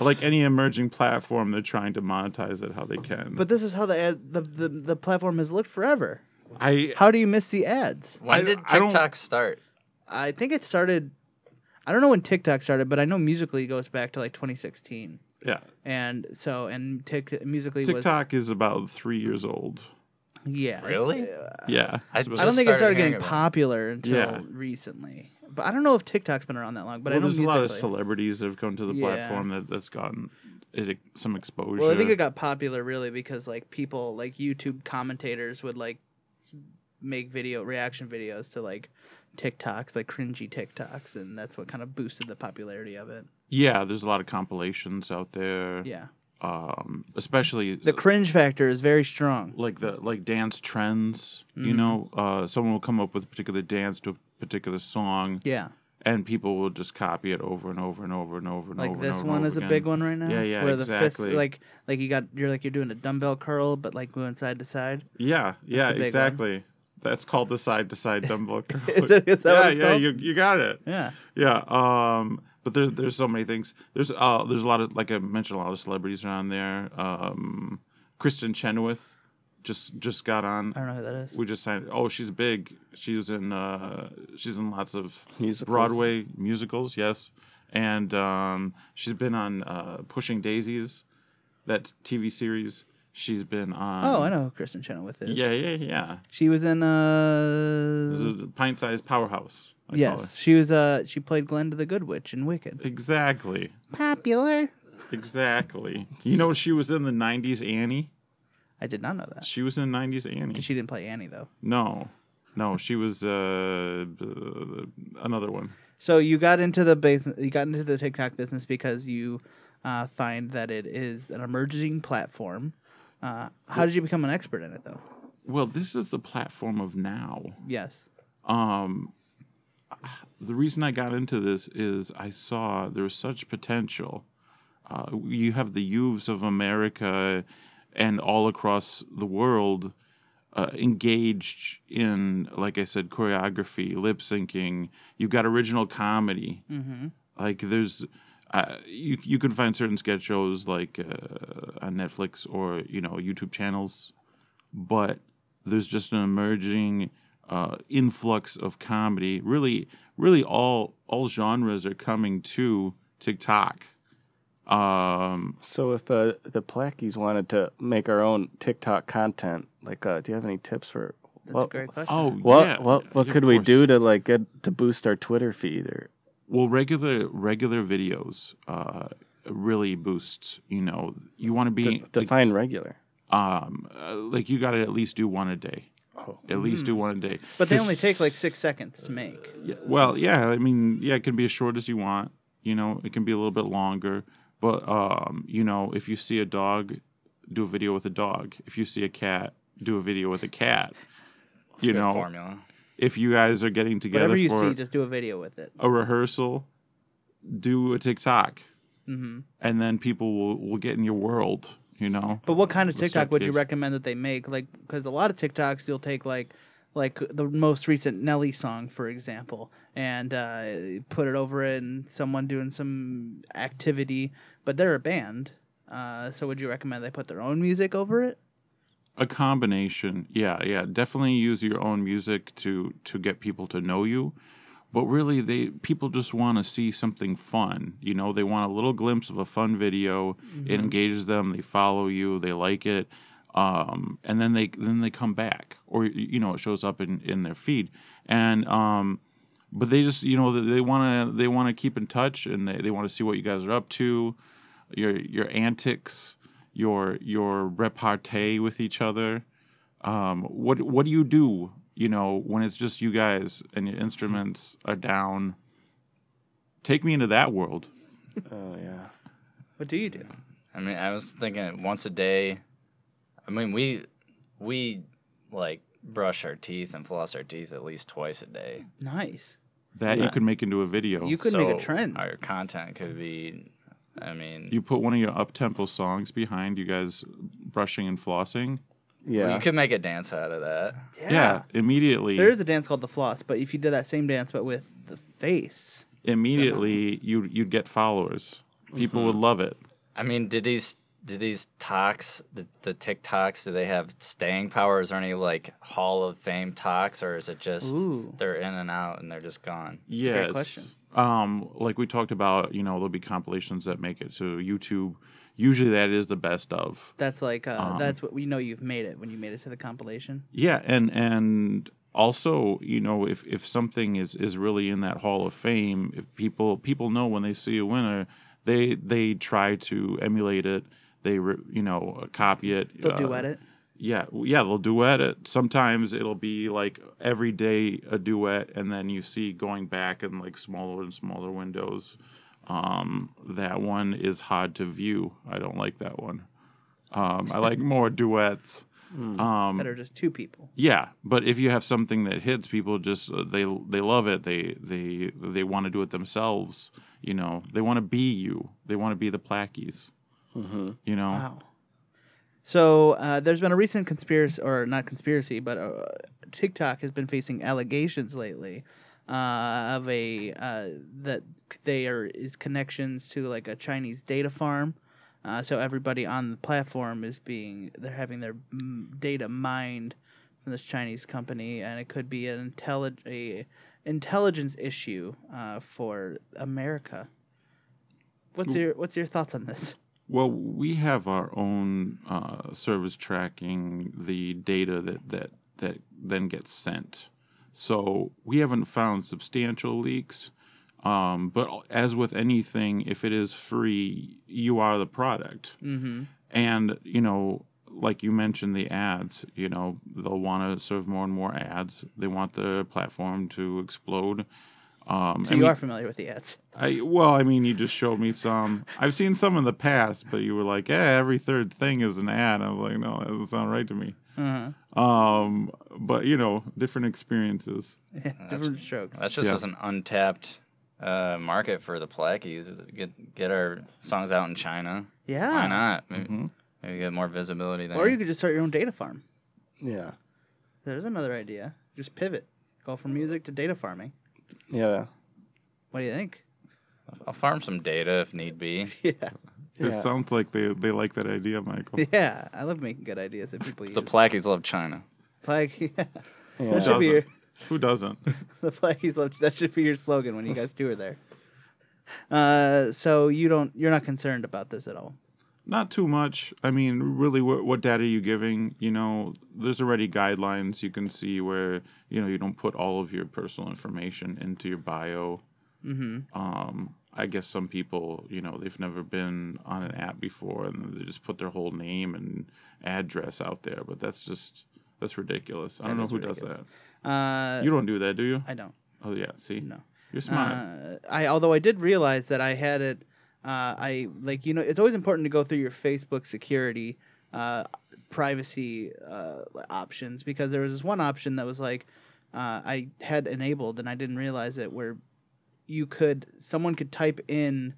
Like any emerging platform, they're trying to monetize it how they can. But this is how the ad, the, the the platform has looked forever. I How do you miss the ads? When I- did I don't- TikTok start? I think it started. I don't know when TikTok started, but I know Musical.ly goes back to like 2016, yeah. and so and Tik Musical.ly TikTok is about three years old. yeah. Really? uh, Yeah. I It's I don't think it started started getting hearing about it. popular until Yeah. recently. But I don't know if TikTok's been around that long. But well, I know there's a lot of celebrities that have come to the Yeah. platform that, that's gotten it some exposure. Well, I think it got popular really because like people like YouTube commentators would like make video reaction videos to like TikToks, like cringy TikToks, and that's what kind of boosted the popularity of it. yeah, there's a lot of compilations out there. Yeah, Um, especially the cringe factor is very strong. like the like dance trends. You Mm-hmm. know, uh, someone will come up with a particular dance to a particular song, Yeah, and people will just copy it over and over and over and over and like over. this and over one and is over a big one right now. Yeah, yeah, Where the fists, exactly. like like you got you're like you're doing a dumbbell curl, but like going side to side. Yeah, yeah, exactly. one. That's called the side to side dumbbell <laughs> curl. Is it- is yeah, yeah, called? you you got it. Yeah, Yeah. Um, but there's there's so many things. There's uh there's a lot of like I mentioned a lot of celebrities around there. Um, Kristin Chenoweth just just got on. I don't know who that is. We just signed. Oh, she's big. She's in uh she's in lots of Musicals. Broadway musicals. Yes, and um she's been on uh Pushing Daisies, that TV series. She's been on. Oh, I know who Kristin Chenoweth is. Yeah, yeah, yeah. she was in uh. A pint-sized powerhouse. I Yes, she was. Uh, she played Glenda the Good Witch in Wicked. Exactly. Popular. Exactly. You know, she was in the '90s Annie. I did not know that. She was in '90s Annie. She didn't play Annie though. No, no, she was uh, uh, another one. So you got into the business. You got into the TikTok business because you uh, find that it is an emerging platform. Uh, how did you become an expert in it though? Well, this is the platform of now. Yes. Um, the reason I got into this is I saw there was such potential. Uh, you have the youths of America and all across the world uh, engaged in, like I said, choreography, lip syncing. You've got original comedy. Mm-hmm. Like there's, uh, you you can find certain sketch shows like uh, on Netflix or you know YouTube channels, but there's just an emerging uh, influx of comedy. Really, really, all all genres are coming to TikTok. Um, So if uh, the Plaqueys wanted to make our own TikTok content, like, uh, do you have any tips for That's what, a great question. oh, what yeah, what what yeah, could we do to like get to boost our Twitter feed or Well, regular regular videos uh, really boosts. You know, you want to be de- like, define regular? um uh, like you got to at least do one a day. Oh. At least do one a day. But they only take like six seconds to make. Yeah, well, yeah. I mean, yeah, it can be as short as you want. You know, it can be a little bit longer. But um, you know, if you see a dog, do a video with a dog. If you see a cat, do a video with a cat. It's you a good know, formula. If you guys are getting together Whatever you for see, just do a video with it. a rehearsal, do a TikTok, hmm and then people will will get in your world. You know. But what kind of Let's TikTok start would you recommend that they make? Like, because a lot of TikToks you'll take like, like the most recent Nelly song, for example, and uh, put it over it and someone doing some activity, but they're a band. Uh, so would you recommend they put their own music over it? A combination, yeah, yeah. Definitely use your own music to to get people to know you, but really, they people just want to see something fun. You know, they want a little glimpse of a fun video. It engages them. They follow you. They like it, um, and then they then they come back, or you know, it shows up in in their feed, and um, but they just you know they want to they want to keep in touch, and they, they want to see what you guys are up to, your your antics your your repartee with each other. Um, what what do you do? You know, when it's just you guys and your instruments are down. Take me into that world. Oh yeah. What do you do? I mean, I was thinking once a day. I mean, we we like brush our teeth and floss our teeth at least twice a day. Nice. That you could make into a video. You could make a So trend. Our content could be. I mean, you put one of your up tempo songs behind you guys brushing and flossing. Yeah. you could make a dance out of that. Yeah, immediately. There is a dance called the floss, but if you did that same dance but with the face, immediately you you'd get followers. People mm-hmm. would love it. I mean, did these did these talks the, the TikToks do they have staying power? Is there any like Hall of Fame talks, or is it just Ooh. they're in and out and they're just gone? a great Yes. question. Um, like we talked about, you know, there'll be compilations that make it to YouTube. Usually, that is the best of. that's like uh, Um, that's what we know you've made it when you made it to the compilation. Yeah, and and also, you know, if if something is is really in that Hall of Fame, if people people know when they see a winner, they they try to emulate it. They re, you know copy it. They'll uh, duet it. Yeah, yeah, they'll duet it. Sometimes it'll be like every day a duet, and then you see going back in like smaller and smaller windows. Um, that one is hard to view. I don't like that one. Um, I like more duets. Um, that are just two people. yeah, but if you have something that hits people, just uh, they they love it. They they they want to do it themselves. You know, they want to be you. They want to be the Plaqueys. You know, Wow. So uh, there's been a recent conspiracy, or not conspiracy, but uh, TikTok has been facing allegations lately uh, of a uh, that they are is connections to like a Chinese data farm. Uh, so everybody on the platform is being they're having their mm, data mined from this Chinese company, and it could be an intellig- a intelligence issue uh, for America. What's your What's your thoughts on this? Well, we have our own uh, service tracking the data that, that that then gets sent. So we haven't found substantial leaks. Um, but as with anything, if it is free, you are the product. Mm-hmm. And you know, like you mentioned, the ads. You know, they'll want to serve more and more ads. They want the platform to explode. Um, So I you mean- are familiar with the ads. I well, I mean, you just showed me some. I've seen some in the past, but you were like, "Yeah, every third thing is an ad." I was like, "No, that doesn't sound right to me." Uh-huh. Um, but you know, different experiences. <laughs> Different strokes. That's just Yeah. as an untapped uh, market for the Plaqueys. Get get our songs out in China. yeah. Why not? Maybe, Mhm. maybe get more visibility there. Or you could just start your own data farm. Yeah. There's another idea. Just pivot. Go from music to data farming. Yeah. What do you think? I'll farm some data if need be. <laughs> Yeah. It Yeah. sounds like they they like that idea, Michael. <laughs> Yeah. I love making good ideas that people use. The Plaqueys love China. Like, <laughs> yeah. Yeah. That should be your, Who doesn't? the Plaqueys love. That should be your slogan when you guys tour there. Uh, so you don't. You're not concerned about this at all. Not too much. I mean, really, what, what data are you giving? You know, there's already guidelines you can see where you know you don't put all of your personal information into your bio. Mm-hmm. Um, I guess some people, you know, they've never been on an app before, and they just put their whole name and address out there. But that's just that's ridiculous. I don't know who ridiculous. does Uh, that. You don't do that, do you? I don't. Oh yeah, see, No. you're smart. Uh, I although I did realize that I had it. Uh, I like you know it's always important to go through your Facebook security uh, privacy uh, options because there was this one option that was like uh, I had enabled and I didn't realize it where you could someone could type in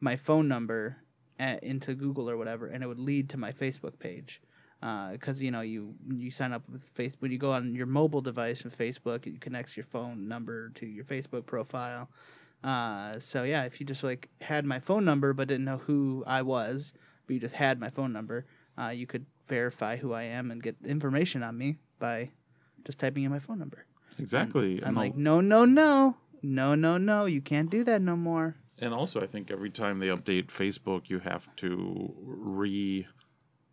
my phone number at, into Google or whatever and it would lead to my Facebook page. because you know you you sign up with face when you go on your mobile device with Facebook, it connects your phone number to your Facebook profile. Uh, so yeah, if you just like had my phone number but didn't know who I was, but you just had my phone number, uh, you could verify who I am and get information on me by just typing in my phone number. Exactly. I'm And like, no, no, no, no, no, no, you can't do that no more. And also, I think every time they update Facebook, you have to re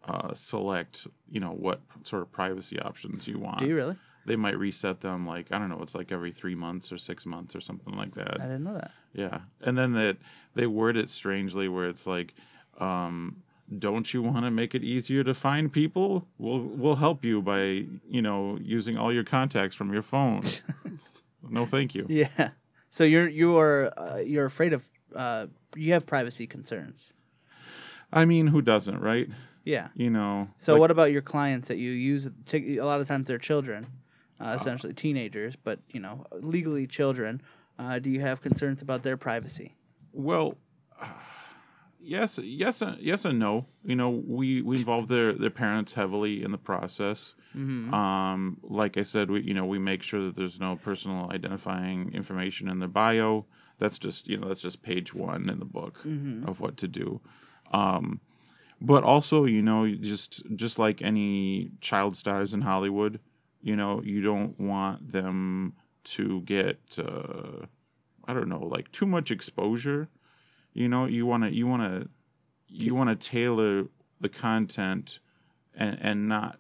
uh, select, you know, what sort of privacy options you want. Do you really? They might reset them like I don't know, it's like every three months or six months or something like that. I didn't know that. Yeah, and then that they word it strangely, where it's like, um, "Don't you want to make it easier to find people? We'll we'll help you by you know using all your contacts from your phone." <laughs> no, thank you. Yeah. So you're you are uh, you're afraid of uh, you have privacy concerns. I mean, who doesn't, right? Yeah. You know. So like- what about your clients that you use? A lot of times they're children, uh, essentially teenagers, but you know legally children. Uh, do you have concerns about their privacy? Well, yes, yes, and- yes, and no. You know, we we involve their their parents heavily in the process. Mhm. Um, like I said, we you know we make sure that there's no personal identifying information in their bio. That's just you know that's just page one in the book Mhm. of what to do. Um, but also, you know, just just like any child stars in Hollywood, you know, you don't want them to get uh, I don't know, like too much exposure. You know, you want to you want to you want to tailor the content and and not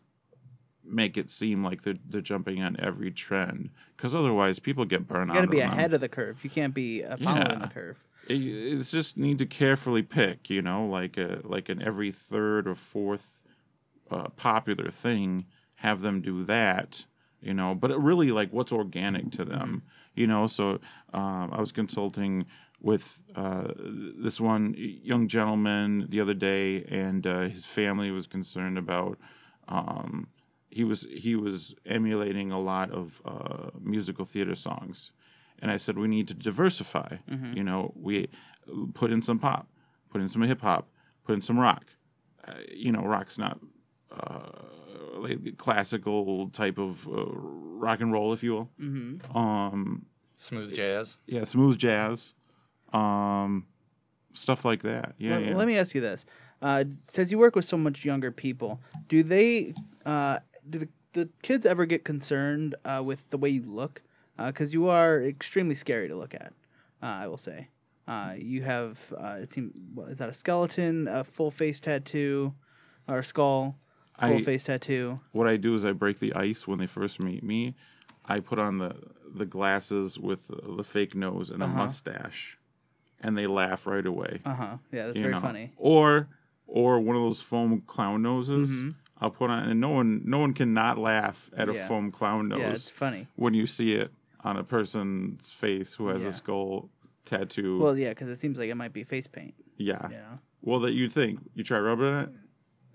make it seem like they're they're jumping on every trend because otherwise people get burned out. You got to be on them. ahead of the curve. You can't be uh, following Yeah. the curve. It- it's just need to carefully pick, you know, like a, like an every third or fourth uh, popular thing, have them do that, you know. But it really like what's organic to them, you know. So um, I was consulting with uh, this one young gentleman the other day, and uh, his family was concerned about. Um, he was he was emulating a lot of uh, musical theater songs, and I said we need to diversify. Mhm. You know, we put in some pop, put in some hip hop, put in some rock. Uh, you know, rock's not uh, like classical type of uh, rock and roll, if you will. Mhm. Um, Smooth jazz. yeah, smooth jazz, um, stuff like that. Yeah, let, yeah. let me ask you this: uh, since you work with so much younger people, do they uh, do the, the kids ever get concerned uh, with the way you look? Because you are extremely scary to look at. Uh, I will say. Uh, you have uh, it seems what, is that a skeleton, a full face tattoo, or a skull, full I- face tattoo? what I do is I break the ice when they first meet me. I put on the the glasses with the, the fake nose and a Uh-huh. mustache, and they laugh right away. Uh huh. Yeah, that's you very know. funny. Or or one of those foam clown noses. Mhm. I'll put on, and no one no one can not laugh at a foam clown nose. Yeah, it's funny. when you see it on a person's face who has Yeah. a skull tattoo. Well, yeah, because it seems like it might be face paint. yeah. You know. Well, that you think you try rubbing it.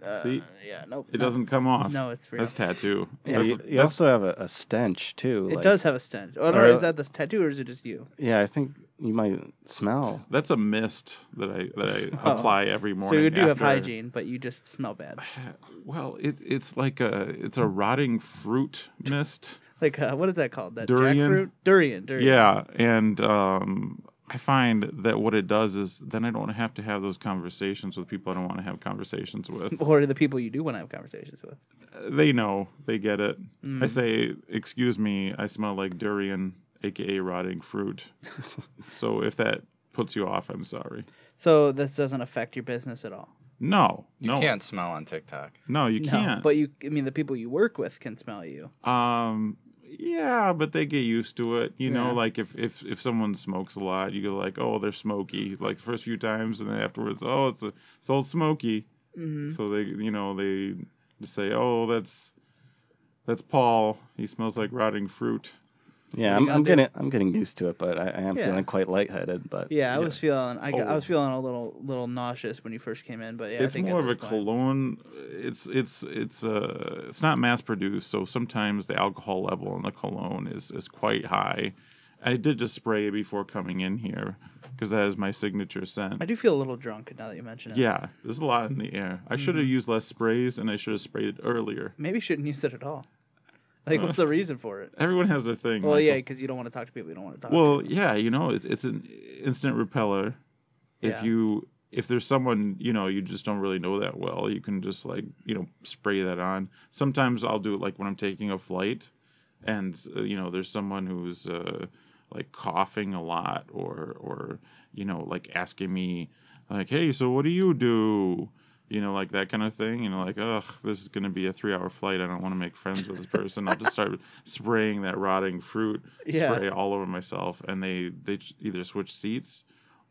Uh, See, yeah, nope. it no. doesn't come off. No, it's real. That's tattoo. Yeah, That's you, a- you that's- also have a, a stench too. It like- does have a stench. Oh, no, Or- is that the tattoo or is it just you? Yeah, I think you might smell. That's a mist that I that I <laughs> Oh. apply every morning. So you do have hygiene, but you just smell bad. <sighs> Well, it, it's like a it's a rotting fruit mist. <laughs> Like uh, what is that called? That Durian? jackfruit? Durian. Durian. Yeah, and um, I find that what it does is then I don't have to have those conversations with people I don't want to have conversations with. <laughs> Or the people you do want to have conversations with. they know, they get it. I Mm. say, "Excuse me, I smell like durian, aka rotting fruit." <laughs> so if that puts you off, I'm sorry. So this doesn't affect your business at all. No, You no, can't smell on TikTok. no, you No, can't. But you, I mean, the people you work with can smell you. Um, yeah, but they get used to it. You know, like if, if if someone smokes a lot, you go like, oh, they're smoky. Like the first few times, and then afterwards, oh, it's a it's old smoky. Mhm. So they, you know, they just say, oh, that's that's Paul. He smells like rotting fruit. Yeah, I'm, I'm getting I'm getting used to it, but I, I am Yeah. feeling quite lightheaded. But Yeah, I was feeling. I, got, I Oh. was feeling a little little nauseous when you first came in, but yeah, I it's think more of a this point- cologne. It's it's it's uh it's not mass produced, so sometimes the alcohol level in the cologne is is quite high, I did just spray it before coming in here because that is my signature scent. I do feel a little drunk now that you mention it. Yeah, there's a lot in the air. I should have Mm-hmm. used less sprays and I should have sprayed it earlier. Maybe you shouldn't use it at all. Like, what's the reason for it? Everyone has their thing. Well, yeah, because you don't want to talk to people you don't want to talk Well, yeah, you know, it's it's an instant repeller. If Yeah. you if there's someone you know you just don't really know that well, you can just like you know spray that on. Sometimes I'll do it like when I'm taking a flight, and uh, you know there's someone who's uh, like coughing a lot or or you know like asking me like, hey, so what do you do? You know, like that kind of thing. You know, like, ugh, this is going to be a three-hour flight. I don't want to make friends with this person. I'll just start <laughs> spraying that rotting fruit Yeah. spray all over myself, and they they either switch seats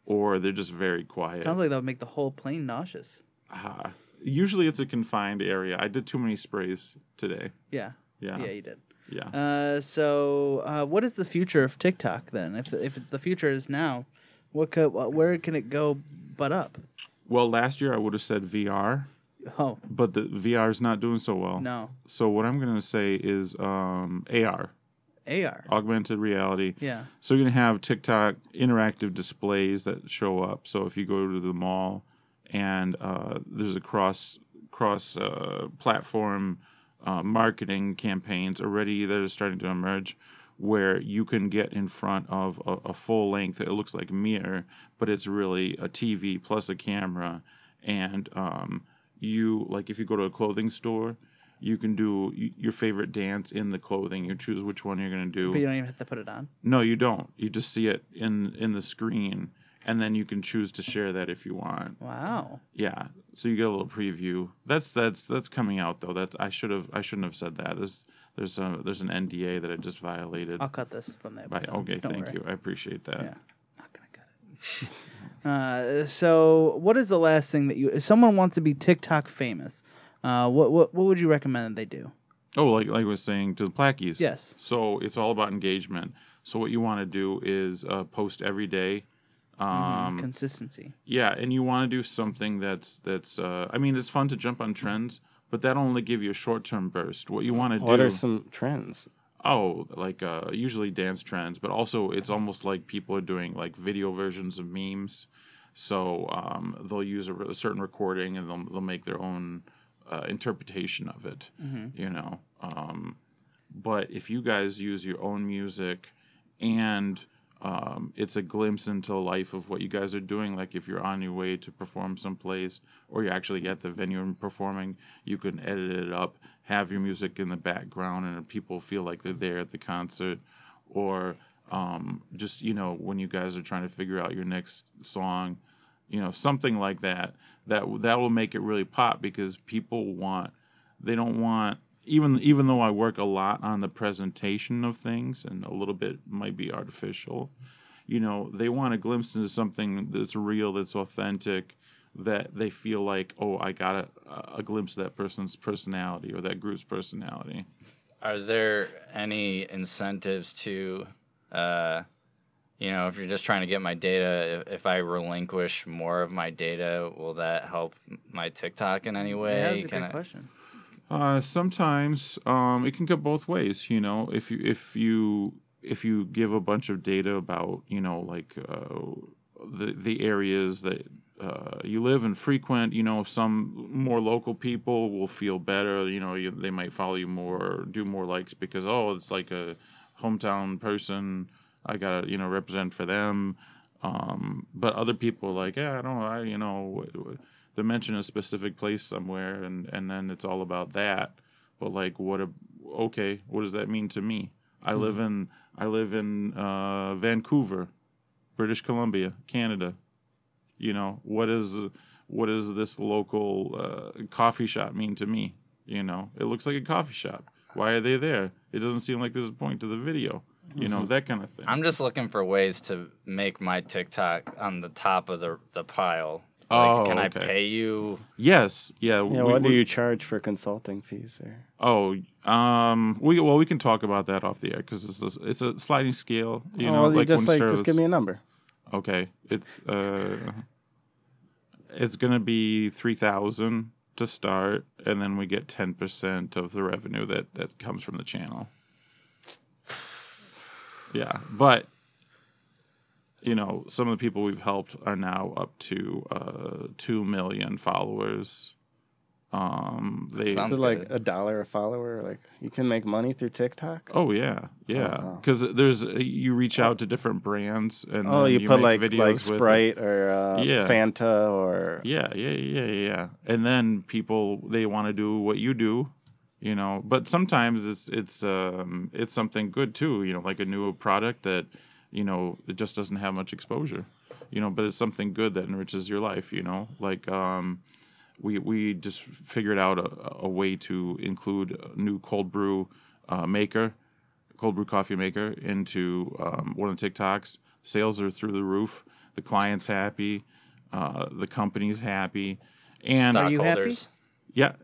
or they're just very quiet. Sounds like that would make the whole plane nauseous. Ah, usually it's a confined area. I did too many sprays today. Yeah. Yeah, Yeah, you did. yeah. Uh, so, uh, what is the future of TikTok then? If the, if the future is now, what could, where can it go but up? Well, last year I would have said VR, Oh but the VR is not doing so well. no, So what I'm gonna say is um, AR, AR. augmented reality. Yeah. So you're gonna have TikTok interactive displays that show up. So if you go to the mall and uh, there's a cross cross uh, platform uh, marketing campaigns already that are starting to emerge, where you can get in front of a, a full length. It looks like a mirror, but it's really a TV plus a camera, and um, you like if you go to a clothing store. You can do your favorite dance in the clothing. You choose which one you're going to do. But you don't even have to put it on. No, you don't. You just see it in in the screen, and then you can choose to share that if you want. Wow. Yeah, so you get a little preview. That's that's that's coming out though. That I should have I shouldn't have said that. There's there's a there's an NDA that I just violated. I'll cut this from the By, okay, Don't thank worry. you. I appreciate that. Yeah. Not gonna cut it. <laughs> uh, so, what is the last thing that you? If someone wants to be TikTok famous, uh, what what what would you recommend that they do? Oh, like like I was saying to the plaqueys. Yes. So it's all about engagement. So what you want to do is uh, post every day. Um, Consistency. Yeah, and you want to do something that's that's. Uh, I mean, it's fun to jump on trends, but that'll only give you a short term burst. What you want to do? What are some trends? Oh, like uh, usually dance trends, but also it's almost like people are doing like video versions of memes. So um, they'll use a, a certain recording and they'll they'll make their own uh, interpretation of it. You know, um, but if you guys use your own music and um, it's a glimpse into life of what you guys are doing. Like if you're on your way to perform someplace, or you're actually at the venue and performing, you can edit it up, have your music in the background, and people feel like they're there at the concert. Or um, just you know when you guys are trying to figure out your next song, you know something like that. That that will make it really pop because people want. They don't want even even though I work a lot on the presentation of things and a little bit might be artificial, you know, they want a glimpse into something that's real, that's authentic, that they feel like, oh, I got a, a glimpse of that person's personality or that group's personality. Are there any incentives to, uh, you know, if you're just trying to get my data, if, if I relinquish more of my data, will that help my TikTok in any way? Yeah, that's a Can great I- question. Uh, sometimes um, it can go both ways. You know, if you if you if you give a bunch of data about you know like uh, the the areas that uh, you live and frequent, you know, some more local people will feel better. You know, you, they might follow you more, or do more likes because oh, it's like a hometown person. I gotta you know represent for them. Um, but other people like, yeah, I don't, I you know, wh- wh- they mention a specific place somewhere, and and then it's all about that. But like, what a okay, what does that mean to me? I live in I live in uh, Vancouver, British Columbia, Canada. You know what is what does this local uh, coffee shop mean to me? You know, it looks like a coffee shop. Why are they there? It doesn't seem like there's a point to the video. You know that kind of thing. I'm just looking for ways to make my TikTok on the top of the the pile. Like, Oh, can I pay you? yes, yeah. Yeah, we- what do you charge for consulting fees? Or Oh, um, we well we can talk about that off the air because it's a, it's a sliding scale. You oh, know, well, you like just when like just give me a number. Okay, it's uh, it's gonna be three thousand to start, and then we get ten percent of the revenue that that comes from the channel. Yeah, but you know, some of the people we've helped are now up to uh, two million followers. Um, they Is Sounds it like good. a dollar a follower? Like you can make money through TikTok? Oh yeah, yeah. wow. Because there's you reach out to different brands and Oh, then you, put make like videos like with. Sprite or uh, Yeah. Fanta or Yeah, yeah, yeah, yeah, yeah. And then people they want to do what you do, you know. But sometimes it's it's um it's something good too, you know, like a new product that you know it just doesn't have much exposure, you know. But it's something good that enriches your life, you know. Like um, we we just figured out a, a way to include a new cold brew uh, maker, cold brew coffee maker into um, one of the TikToks. Sales are through the roof. The client's happy. Uh, the company's happy. And Are you happy? Yeah, Are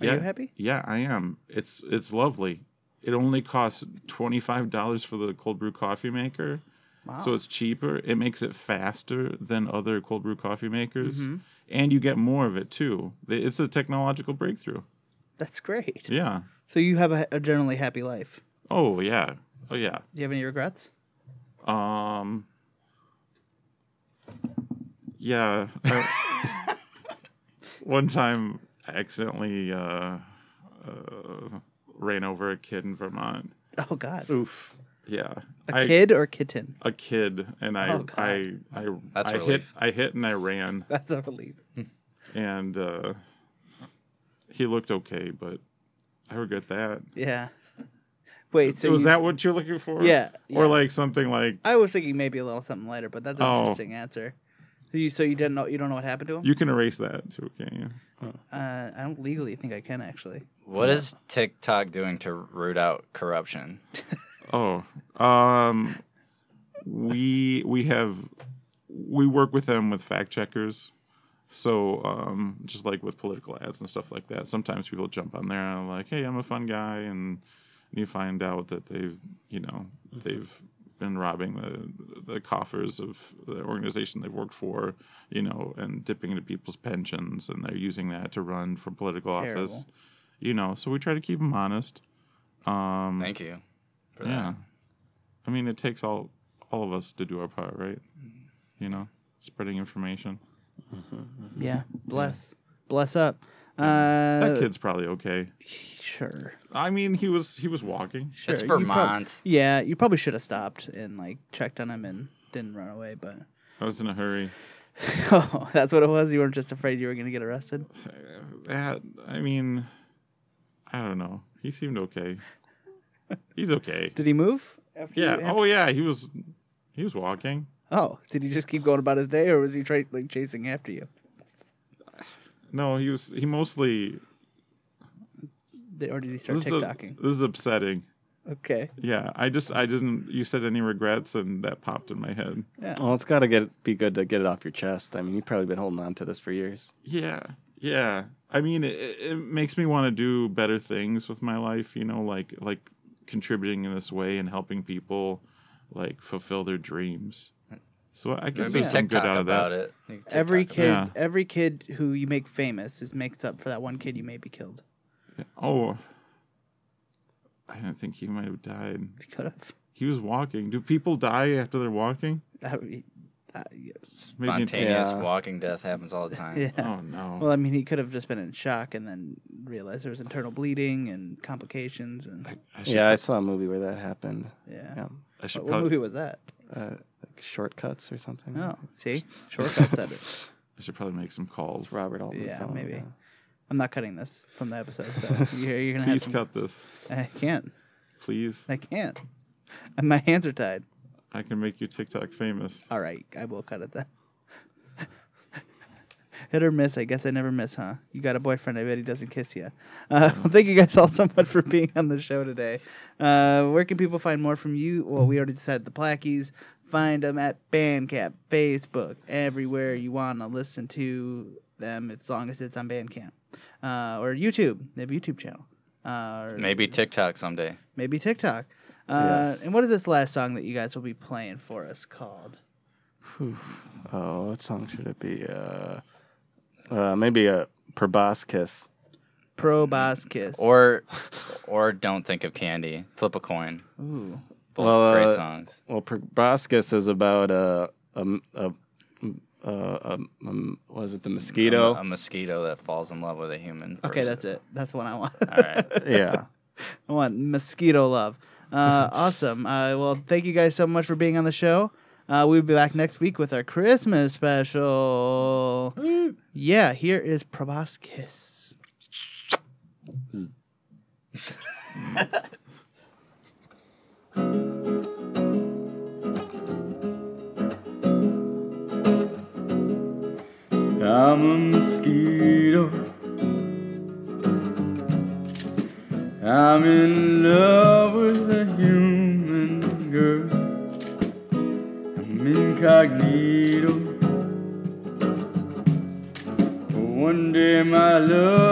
yeah, you happy? Yeah, I am. It's it's lovely. It only costs twenty five dollars for the cold brew coffee maker. Wow. So it's cheaper. It makes it faster than other cold brew coffee makers, Mm-hmm. and you get more of it too. It's a technological breakthrough. That's great. Yeah. So you have a, a generally happy life. Oh yeah. Oh yeah. Do you have any regrets? Um. Yeah. I- <laughs> one time, I accidentally uh, uh, ran over a kid in Vermont. Oh God. oof. Yeah. A I- kid or kitten? A kid, and I, Oh, I, I, That's I a hit, relief. I hit, and I ran, <laughs> That's a relief. and uh, he looked okay, but I regret that. Yeah. Wait. So was you, that what you're looking for? Yeah, Or like something like I was thinking maybe a little something lighter, but that's an Oh. interesting answer. So you so you didn't know you don't know what happened to him? you can erase that too, can you? Uh, I don't legally think I can actually. What is TikTok doing to root out corruption? <laughs> Oh, um, we we have we work with them with fact checkers. So um, just like with political ads and stuff like that, sometimes people jump on there and are like, "Hey, I'm a fun guy," and you find out that they've you know they've been robbing the the coffers of the organization they've worked for, you know, and dipping into people's pensions, and they're using that to run for political office. You know, so we try to keep them honest. Um, Thank you. For yeah. I mean, it takes all all of us to do our part, right? You know, spreading information. Yeah. Bless. Bless up. Uh, That kid's probably okay. Sure. I mean, he was he was walking. that. It's Sure, you prob- Vermont. Yeah, you probably should have stopped and like checked on him and didn't run away, but I was in a hurry. <laughs> oh, that's what it was. You weren't just afraid you were gonna get arrested. That I mean, I don't know. He seemed okay. He's okay. <laughs> Did he move? After Yeah. You, after- Oh yeah. He was he was walking. oh, did he just keep going about his day, or was he tra- like chasing after you? No, he was. He mostly. Did- Or did he start This is, a- TikToking? this is upsetting. Okay. Yeah. I just I didn't. You said any regrets, and that popped in my head. Yeah. Well, it's got to get be good to get it off your chest. I mean, you've probably been holding on to this for years. Yeah, yeah. I mean, it, it makes me want to do better things with my life. You know, like like contributing in this way and helping people like fulfill their dreams. So I guess Maybe there's some good out of about that. it. You can Every TikTok kid, Yeah. every kid who you make famous is makes up for that one kid you maybe killed. Oh, I didn't think he might have died. You could have. He was walking. Do people die after they're walking? That would be, uh, yes. Maybe. Spontaneous Yeah. walking death happens all the <laughs> time. Yeah. Oh no. Well, I mean, he could have just been in shock and then realized there was internal bleeding and complications and I should, Yeah, I saw a movie where that happened. yeah. Yeah, I should What, what movie was that? Uh, like Short Cuts or something. Oh, see, Short Cuts at it. <laughs> I should probably make some calls. It's Robert Altman. Yeah, film, maybe. yeah. I'm not cutting this from the episode, so <laughs> you're, you're gonna have Please some. cut this, I can't. please. I can't. And <laughs> my hands are tied. I can make you TikTok famous. All right, I will cut it then. Hit or miss. I guess I never miss, huh? You got a boyfriend. I bet he doesn't kiss you. <laughs> Uh, well, <laughs> thank you guys all so much for being on the show today. Uh, where can people find more from you? Well, we already said the Plaqueys. Find them at Bandcamp, Facebook, everywhere you want to listen to them, as long as it's on Bandcamp uh, or YouTube. They have a YouTube channel. Uh, or Maybe TikTok someday. maybe TikTok. Uh, Yes. And what is this last song that you guys will be playing for us called? Oh, what song should it be? Uh, uh, maybe a Proboscis. Proboscis. Or or don't think of candy. Flip a coin. Ooh. Both Well, great uh, songs. Well, Proboscis is about a a, a, a, a, a was it the mosquito? A, a mosquito that falls in love with a human. Okay, that's it. That's what I want. All right. <laughs> yeah. I want mosquito love. Uh, <laughs> awesome. Uh, well, thank you guys so much for being on the show. Uh, we'll be back next week with our Christmas special. yeah, here is Proboscis. I'm a mosquito. I'm in love my love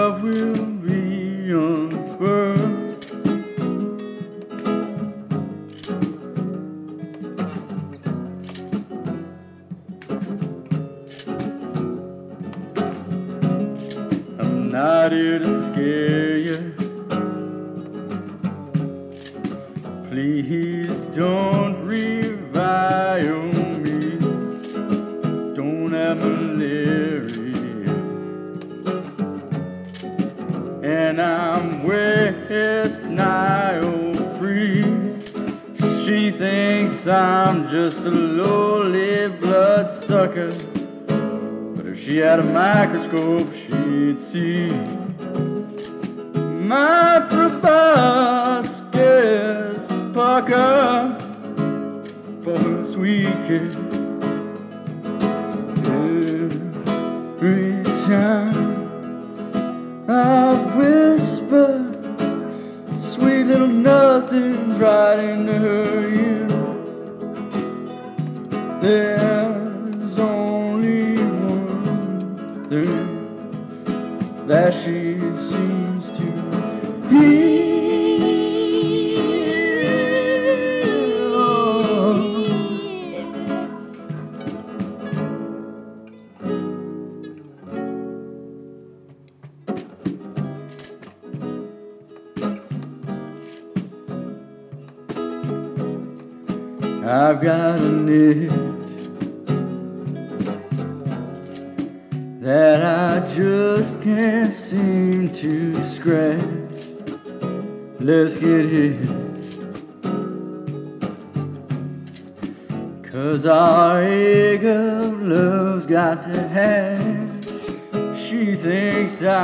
microscope,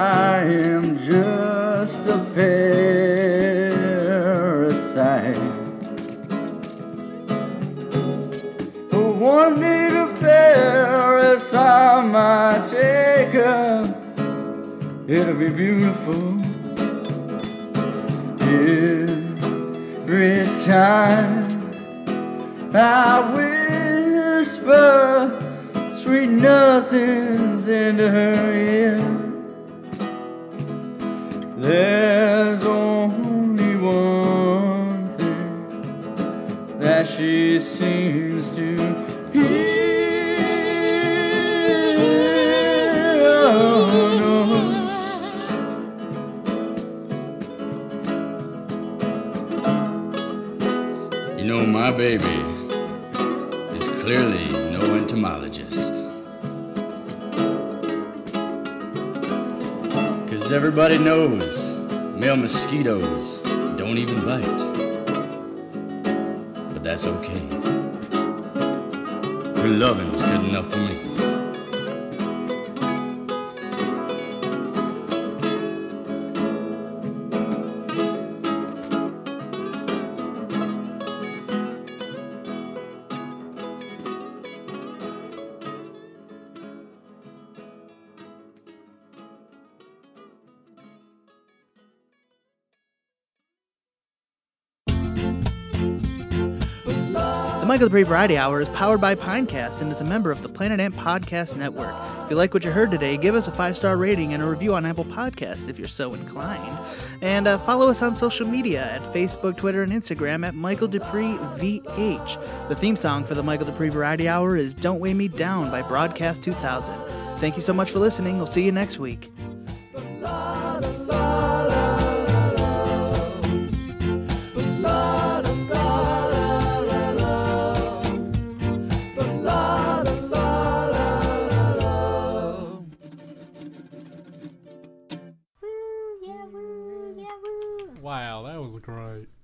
I am just a parasite. One day to Paris I might take her. It'll be beautiful. Every time I whisper sweet nothings into her ear. There's only one thing that she seems to hear. Oh, no. You know, my baby Everybody knows male mosquitoes don't even bite. But that's okay. Her loving's good enough for me. The Michael Duprey Variety Hour is powered by Pinecast and is a member of the Planet Ant Podcast Network. If you like what you heard today, give us a five star rating and a review on Apple Podcasts if you're so inclined. And uh, follow us on social media at Facebook, Twitter, and Instagram at Michael Duprey VH. The theme song for the Michael Duprey Variety Hour is Don't Weigh Me Down by Broadcast 2000. Thank you so much for listening. We'll see you next week. great.